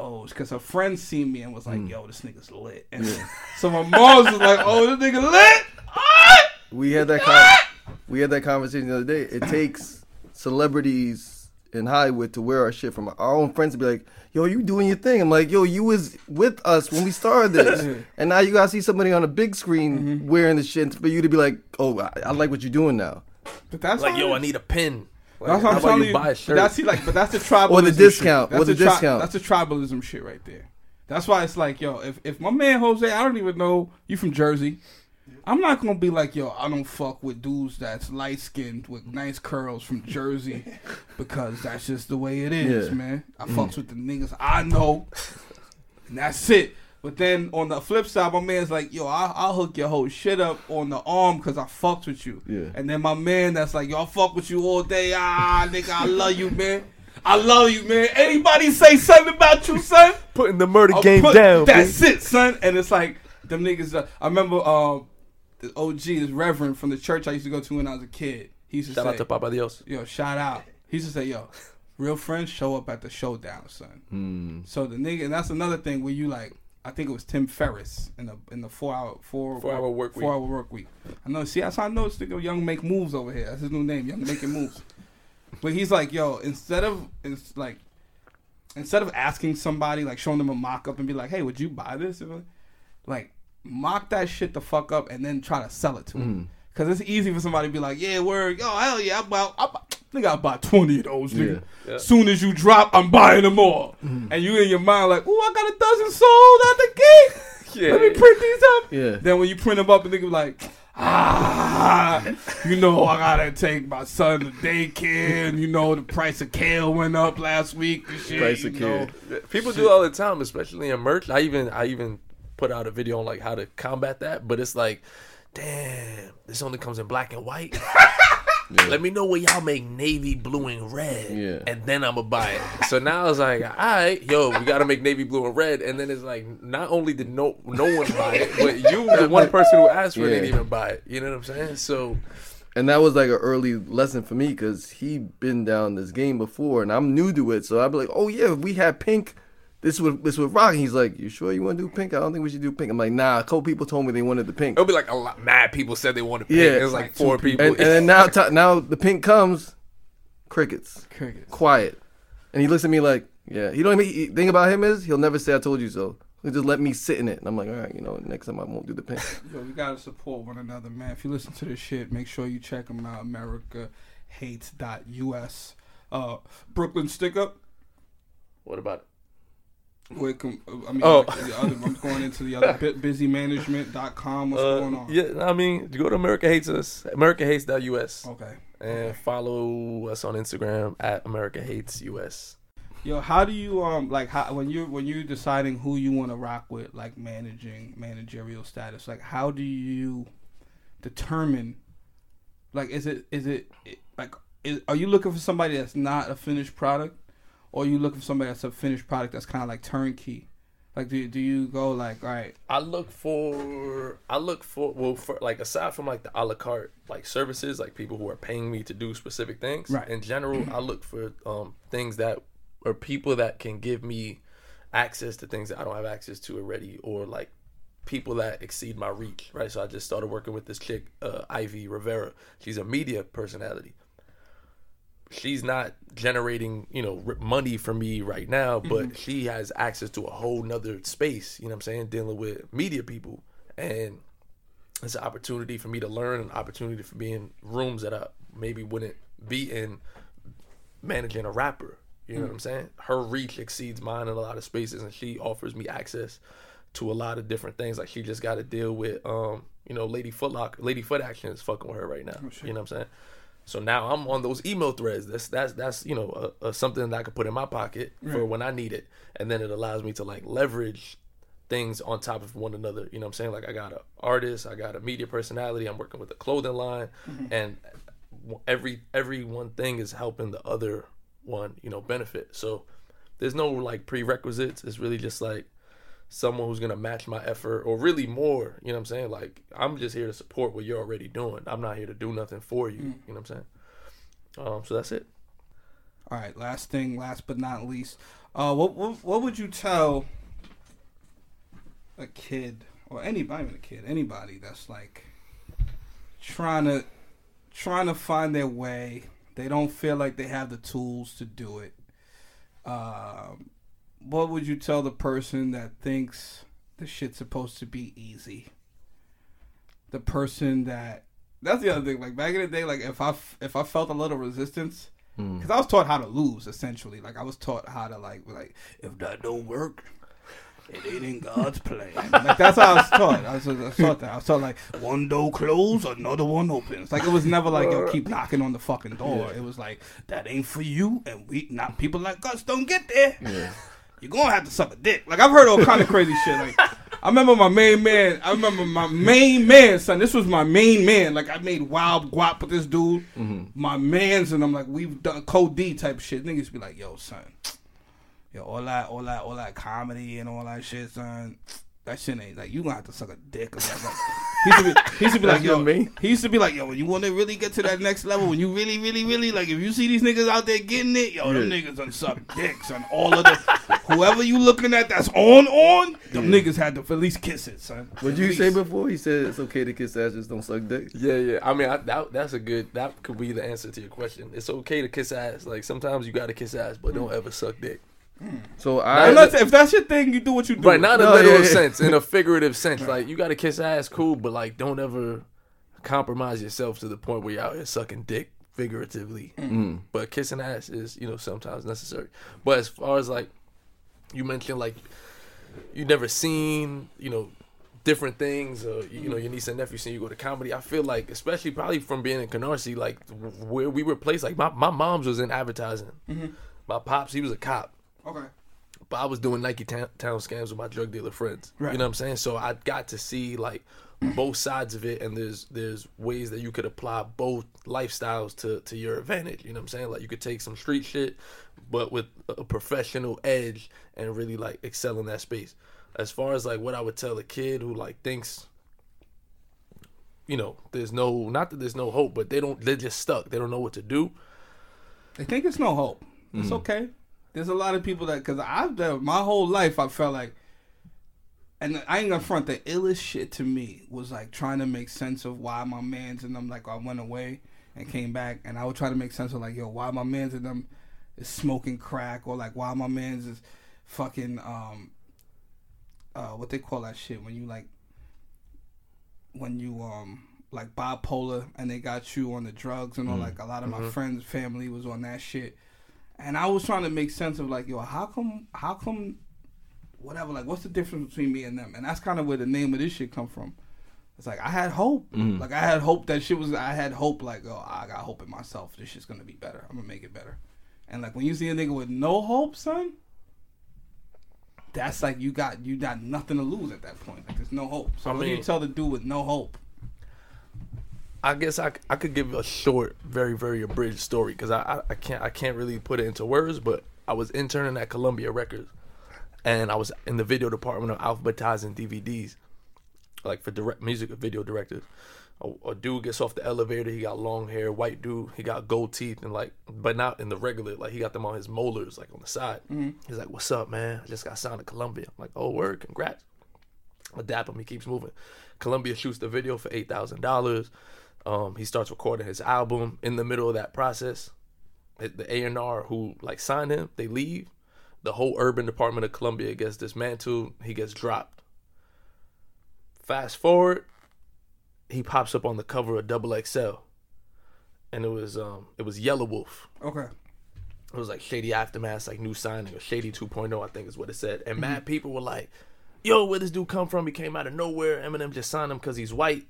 oh, because her friends seen me and was like, Mm. yo, this nigga's lit. And so my mom's was like, oh, this nigga lit. We had that con- we had that conversation the other day. It takes celebrities in Hollywood to wear our shit from our own friends to be like, "Yo, you doing your thing." I'm like, "Yo, you was with us when we started this, and now you gotta see somebody on a big screen Mm-hmm. wearing the shit for you to be like, oh, I, I like what you're doing now." But that's like, yo, I need a pin. Like, That's what how I'm telling you buy a But shirt? that's see, like, but that's the tribalism. Or the shit. discount, That's or the tri- discount. That's the tribalism shit right there. That's why it's like, yo, if if my man Jose, I don't even know you from Jersey. I'm not gonna be like, yo, I don't fuck with dudes that's light skinned with nice curls from Jersey because that's just the way it is, Yeah. man. I Mm. fucks with the niggas I know, and that's it. But then on the flip side, my man's like, yo, I, I'll hook your whole shit up on the arm because I fucked with you. Yeah. And then my man that's like, yo, I fuck with you all day. Ah, nigga, I love you, man. I love you, man. Anybody say something about you, son? Putting the murder I'll game put- down. That's bitch. it, son. And it's like them niggas. Uh, I remember um, the OG, this Reverend from the church I used to go to when I was a kid. He used to Shout say, out to Papa Dios. Yo, shout out. He used to say, yo, real friends show up at the showdown, son. Hmm. So the nigga, and that's another thing where you like, I think it was Tim Ferriss in the in the four hour four Four hour work four week. hour work week. I know. See, that's how I know this nigga Young Make Moves over here. That's his new name, Young Making Moves. But he's like, yo, instead of it's like instead of asking somebody like showing them a mock up and be like, hey, would you buy this? Like mock that shit the fuck up and then try to sell it to him. Mm. Cause it's easy for somebody to be like, yeah, word, yo, hell yeah, I buy, I buy, nigga, I buy twenty of those, nigga. Yeah. Yeah. Soon as you drop, I'm buying them all. And you in your mind like, ooh, I got a dozen sold out the gate. Yeah. Let me print these up. Yeah. Then when you print them up, and nigga be like, ah, you know, I gotta take my son to daycare. And, you know, the price of kale went up last week. Shit, Price of know. kale. People do all the time, especially in merch. I even I even put out a video on like how to combat that, but it's like, damn, this only comes in black and white. Let me know where y'all make navy blue and red, Yeah. and then I'ma buy it. So now it's like, all right, yo, we gotta make navy blue and red, and then it's like, not only did no no one buy it, but you, the one person who asked for it, didn't even buy it. You know what I'm saying? So And that was like an early lesson for me because he been down this game before, and I'm new to it. So I'd be like, "Oh yeah, we had pink, this would this would rock." And he's like, "You sure you want to do pink? I don't think we should do pink." I'm like, "Nah." A couple people told me they wanted the pink. it'll be like a lot. Mad people said they wanted pink. Yeah. it was like four people. And, and then now, t- now the pink comes, crickets, Crickets. quiet, and he looks at me like, "Yeah." He don't even. He, thing about him is he'll never say "I told you so." He'll just let me sit in it, and I'm like, "All right, you know, next time I won't do the pink." Yo, we gotta support one another, man. If you listen to this shit, make sure you check them out. AmericaHates.us. Uh, Brooklyn Stick Up. what about it? I mean, Oh. like the other, I'm going into the other bit. BusyManagement.com. What's Uh, going on? Yeah, I mean, go to America Hates Us, AmericaHates.us, Okay. and follow us on Instagram at America Hates US. Yo, how do you um like how when you when you're deciding who you want to rock with, like managing managerial status, like how do you determine? Like, is it is it like is, are you looking for somebody that's not a finished product, or you looking for somebody that's a finished product that's kind of like turnkey? Like, do do you go like, all right, I look for, I look for, well, for like aside from like the a la carte like services, like people who are paying me to do specific things. Right. In general, I look for um things that or people that can give me access to things that I don't have access to already, or like people that exceed my reach, right? So I just started working with this chick, uh, Ivy Rivera. She's a media personality. She's not generating, you know, money for me right now, but she has access to a whole nother space, you know what I'm saying, dealing with media people. And it's an opportunity for me to learn, an opportunity for me in rooms that I maybe wouldn't be in managing a rapper. You know what I'm saying? Her reach exceeds mine in a lot of spaces, and she offers me access to a lot of different things. Like she just got to deal with, um, you know, Lady Footlock, Lady Foot Action is fucking with her right now. you know what I'm saying? So now I'm on those email threads. That's that's that's you know a, a, something that I can put in my pocket for when I need it, and then it allows me to like leverage things on top of one another. You know what I'm saying? Like I got an artist, I got a media personality, I'm working with a clothing line, mm-hmm. and every every one thing is helping the other one, you know, benefit. So there's no like prerequisites. It's really just like someone who's gonna match my effort or really more. You know what I'm saying? Like I'm just here to support what you're already doing. I'm not here to do nothing for you. You know what I'm saying? Um, so that's it. All right, last thing, last but not least, uh, what what, what would you tell a kid or anybody, even a kid, anybody that's like trying to trying to find their way. They don't feel like they have the tools to do it. Um, what would you tell the person that thinks the shit's supposed to be easy? The person that that's the other thing. Like back in the day, like if I if I felt a little resistance, hmm. because I was taught how to lose essentially. Like I was taught how to like like if that don't work, it ain't in God's plan. Like that's how I was taught. I was, I was taught that. I was taught like one door closed, another one opens. Like it was never like yo keep knocking on the fucking door. It was like that ain't for you, and we not people like us don't get there. You're gonna have to suck a dick. Like I've heard all kind of crazy shit. Like I remember my main man. I remember my main man, son. This was my main man. Like I made wild guap with this dude. Mm-hmm. My man's and I'm like we've done code D type shit. Niggas be like, yo, son. Yo, all that, all that, all that comedy and all that shit, son. That shit ain't like you gonna have to suck a dick or something. Like, he used to be, he used to be like, yo, me? he used to be like, yo, when you want to really get to that next level, when you really, really, really like, if you see these niggas out there getting it, yo, them niggas done suck dicks on all of the whoever you looking at that's on on, them niggas had to at least kiss it, son. What At you say before? He said it's okay to kiss ass, just don't suck dick. Yeah, yeah. I mean, I, that that's a good. That could be the answer to your question. It's okay to kiss ass. Like sometimes you gotta kiss ass, but don't ever suck dick. Mm. So I'm I, not if that's your thing, you do what you do. Right, not in a No, literal yeah, yeah. sense, in a figurative sense. Like you gotta kiss ass, cool, but like don't ever compromise yourself to the point where you're out here sucking dick figuratively. Mm. But kissing ass is, you know, sometimes necessary. But as far as like you mentioned, like you never seen, you know, different things. Or, you know, your niece and nephew seen you go to comedy. I feel like, especially probably from being in Canarsie, like where we were placed. Like my my mom's was in advertising. Mm-hmm. My pops, he was a cop Okay. but I was doing Nike town, town scams with my drug dealer friends. Right. You know what I'm saying? So I got to see like both sides of it, and there's there's ways that you could apply both lifestyles to to your advantage. You know what I'm saying? Like you could take some street shit, but with a professional edge, and really like excel in that space. As far as like what I would tell a kid who like thinks. You know, there's no not that there's no hope, but they don't. They're just stuck. They don't know what to do. They think it's no hope. It's mm-hmm. okay. There's a lot of people that because I've done my whole life. I felt like, and I ain't gonna front. The illest shit to me was like trying to make sense of why my man's and them like I went away and came back, and I would try to make sense of like yo why my man's and them is smoking crack or like why my man's is fucking um uh what they call that shit when you like when you um like bipolar and they got you on the drugs and all like a lot of my friends family was on that shit. And I was trying to make sense of like yo how come how come whatever like what's the difference between me and them? And that's kind of where the name of this shit come from. It's like I had hope. Mm-hmm. Like I had hope that shit was I had hope like oh I got hope in myself. This shit's gonna be better. I'm gonna make it better. And like when you see a nigga with no hope son that's like you got you got nothing to lose at that point. Like there's no hope. So I what do you tell the dude with no hope? I guess I, I could give a short, very very abridged story because I, I I can't I can't really put it into words. But I was interning at Columbia Records, and I was in the video department of alphabetizing DVDs, like for direct music video directors. A, a dude gets off the elevator. He got long hair, white dude. He got gold teeth and like, but not in the regular. Like he got them on his molars, like on the side. He's like, "What's up, man? I just got signed to Columbia." I'm like, "Oh, word, congrats." I dap him. He keeps moving. Columbia shoots the video for eight thousand dollars. Um, he starts recording his album. In the middle of that process, the A and R who like signed him, they leave. The whole urban department of Columbia gets dismantled. He gets dropped. Fast forward, he pops up on the cover of Double XL, and it was um it was Yelawolf. okay It was like Shady Aftermath, like new signing or Shady 2.0, I think is what it said. And mad people were like, "Yo, where this dude come from? He came out of nowhere. Eminem just signed him because he's white."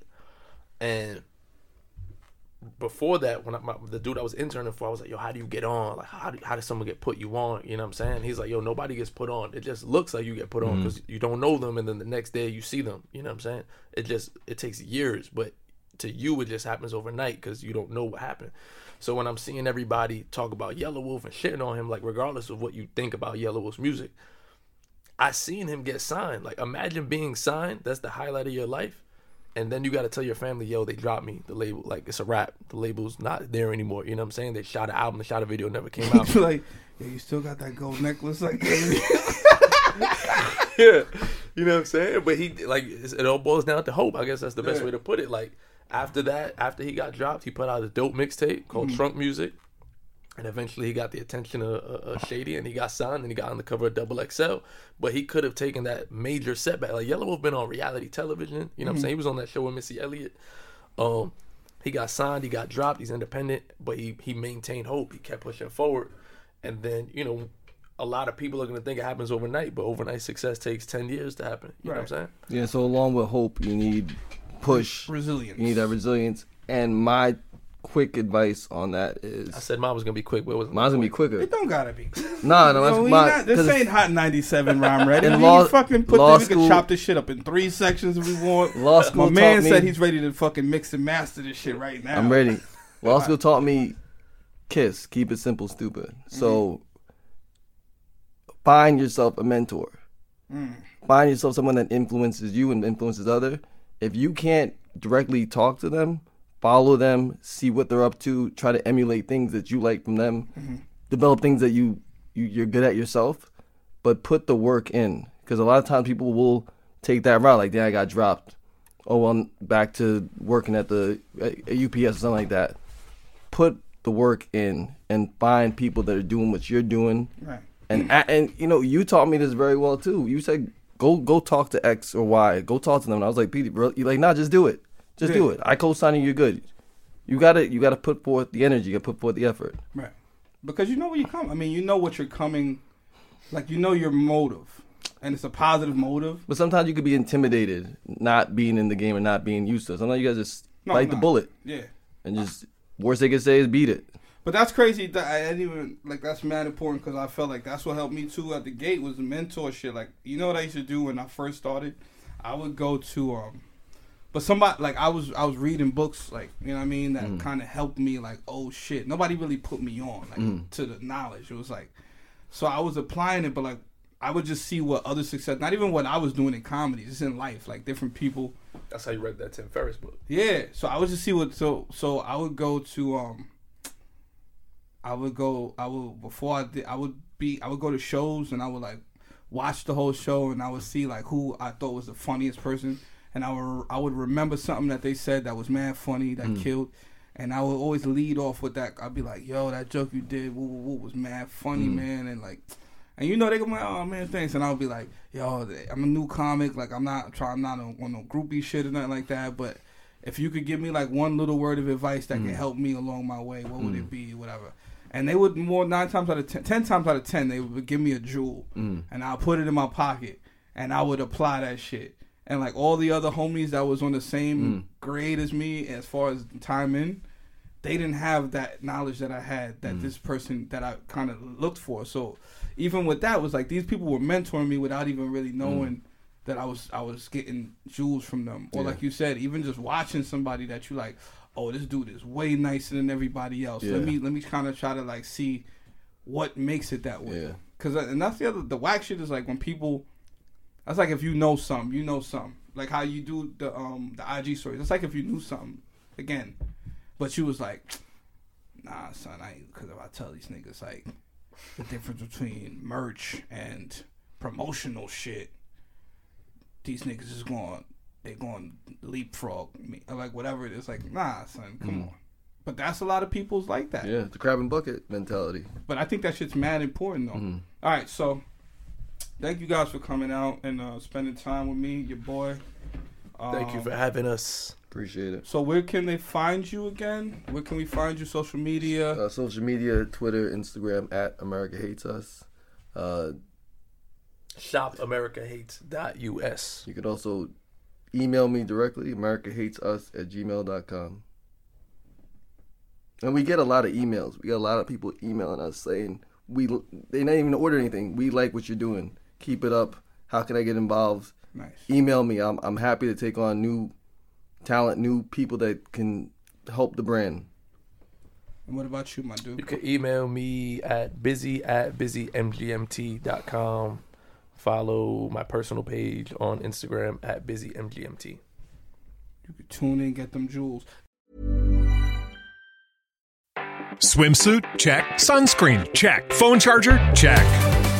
And before that, when I, my, the dude I was interning for, I was like, "Yo, how do you get on? Like, how do, how does someone get put you on? You know what I'm saying?" He's like, "Yo, nobody gets put on. It just looks like you get put on mm-hmm. because you don't know them, and then the next day you see them. You know what I'm saying? It just it takes years, but to you it just happens overnight because you don't know what happened." So when I'm seeing everybody talk about Yelawolf and shitting on him, like regardless of what you think about Yelawolf's music, I seen him get signed. Like imagine being signed. That's the highlight of your life, and then you got to tell your family, yo, they dropped me. The label, like it's a wrap. The label's not there anymore. You know what I'm saying? They shot an album, they shot a video, never came out. like, yeah, you still got that gold necklace, like. yeah, you know what I'm saying. But he like it all boils down to hope. I guess that's the best way to put it. Like after that, after he got dropped, he put out a dope mixtape called Mhm. Trunk Muzik, and eventually he got the attention of, of, of Shady, and he got signed, and he got on the cover of Double XL. But he could have taken that major setback. Like Yelawolf been on reality television. You know what I'm Mhm. saying? He was on that show with Missy Elliott. Um, he got signed, he got dropped, he's independent, but he he maintained hope. He kept pushing forward, and then you know. A lot of people are gonna think it happens overnight, but overnight success takes ten years to happen. You know what I'm saying? Yeah, so along with hope, you need push, resilience. You need that resilience. And my quick advice on that is, I said mine was gonna be quick, but it wasn't. mine's gonna be quicker. It don't gotta be. Nah, no, Yo, that's we my. not- this 'cause ain't hot 97 rhyme ready. In we law- fucking put law this, we can chop this shit up in three sections if we want. Law school My man taught me- said he's ready to fucking mix and master this shit right now. I'm ready. Law school taught me kiss, keep it simple, stupid. So find yourself a mentor. Mm. Find yourself someone that influences you and influences other. If you can't directly talk to them, follow them, see what they're up to, try to emulate things that you like from them, Mhm. develop things that you, you you're good at yourself, but put the work in. Because a lot of times people will take that route, like, "Yeah, I got dropped." Oh, well, I'm back to working at the at UPS or something like that. Put the work in and find people that are doing what you're doing. Right. And and you know, you taught me this very well too. You said go go talk to X or Y. Go talk to them. And I was like, Pete, bro, you like, nah, just do it. Just do it. I co-sign you. You're good. You gotta you gotta put forth the energy. You gotta put forth the effort. Right. Because you know where you come. I mean, you know what you're coming. Like you know your motive, and it's a positive motive. But sometimes you could be intimidated, not being in the game and not being used to. it. Sometimes you guys just No, bite the bullet. Yeah. And just worst they can say is beat it. But that's crazy. That I didn't even like. That's mad important because I felt like that's what helped me too at the gate was the mentor shit. Like you know what I used to do when I first started, I would go to um, but somebody like I was I was reading books like you know what I mean that Mm. kind of helped me like oh shit nobody really put me on like Mm. to the knowledge. It was like so I was applying it, but like I would just see what other success, not even what I was doing in comedy, just in life, like different people. That's how you read that Tim Ferriss book. Yeah, so I would just see what so so I would go to um I would go I would before I did I would be I would go to shows and I would like watch the whole show and I would see like who I thought was the funniest person and I would I would remember something that they said that was mad funny that Mm. killed and I would always lead off with that I'd be like yo that joke you did woo, woo, woo, was mad funny Mm. man and like and you know they go like, oh man, thanks. And I'll be like, yo, I'm a new comic. Like I'm not trying, I'm not on, on no groupie shit or nothing like that. But if you could give me like one little word of advice that can Mm. help me along my way, what would it be? Whatever. And they would more nine times out of ten, ten times out of ten, they would give me a jewel, Mm. and I'll put it in my pocket, and I would apply that shit. And like all the other homies that was on the same Mm. grade as me, as far as time in, they didn't have that knowledge that I had that Mm. this person that I kind of looked for. So even with that was like these people were mentoring me without even really knowing that I was I was getting jewels from them. Or Yeah. like you said, even just watching somebody that you like, oh, this dude is way nicer than everybody else. Let me let me kind of try to like see what makes it that way. Yeah. Cause uh, and that's the other the whack shit is like when people. That's like if you know something, you know something. Like how you do the um the IG stories. It's like if you knew something again, but you was like, nah, son, I because if I tell these niggas like the difference between merch and promotional shit, these niggas is going they going leapfrog me like whatever it is. Like nah, son, come Mm. on. But that's a lot of people's like that. Yeah, the crab and bucket mentality. But I think that shit's mad important though. Mhm. All right, so thank you guys for coming out and uh, spending time with me, your boy. Thank you Um, for having us. Appreciate it. So where can they find you again? Where can we find you? Social media. Uh, social media, Twitter, Instagram at America Hates Us. Uh, ShopAmericaHates.us. you could also email me directly, America Hates Us at gmail.com. And we get a lot of emails. We get a lot of people emailing us saying we they not even order anything. We like what you're doing. Keep it up. How can I get involved? Nice. Email me. I'm I'm happy to take on new talent, new people that can help the brand. And what about you, my dude? You can email me at busy at busymgmt.com. Follow my personal page on Instagram at busymgmt. You You can tune in, get them jewels. Swimsuit? Check. Sunscreen? Check. Phone charger? Check.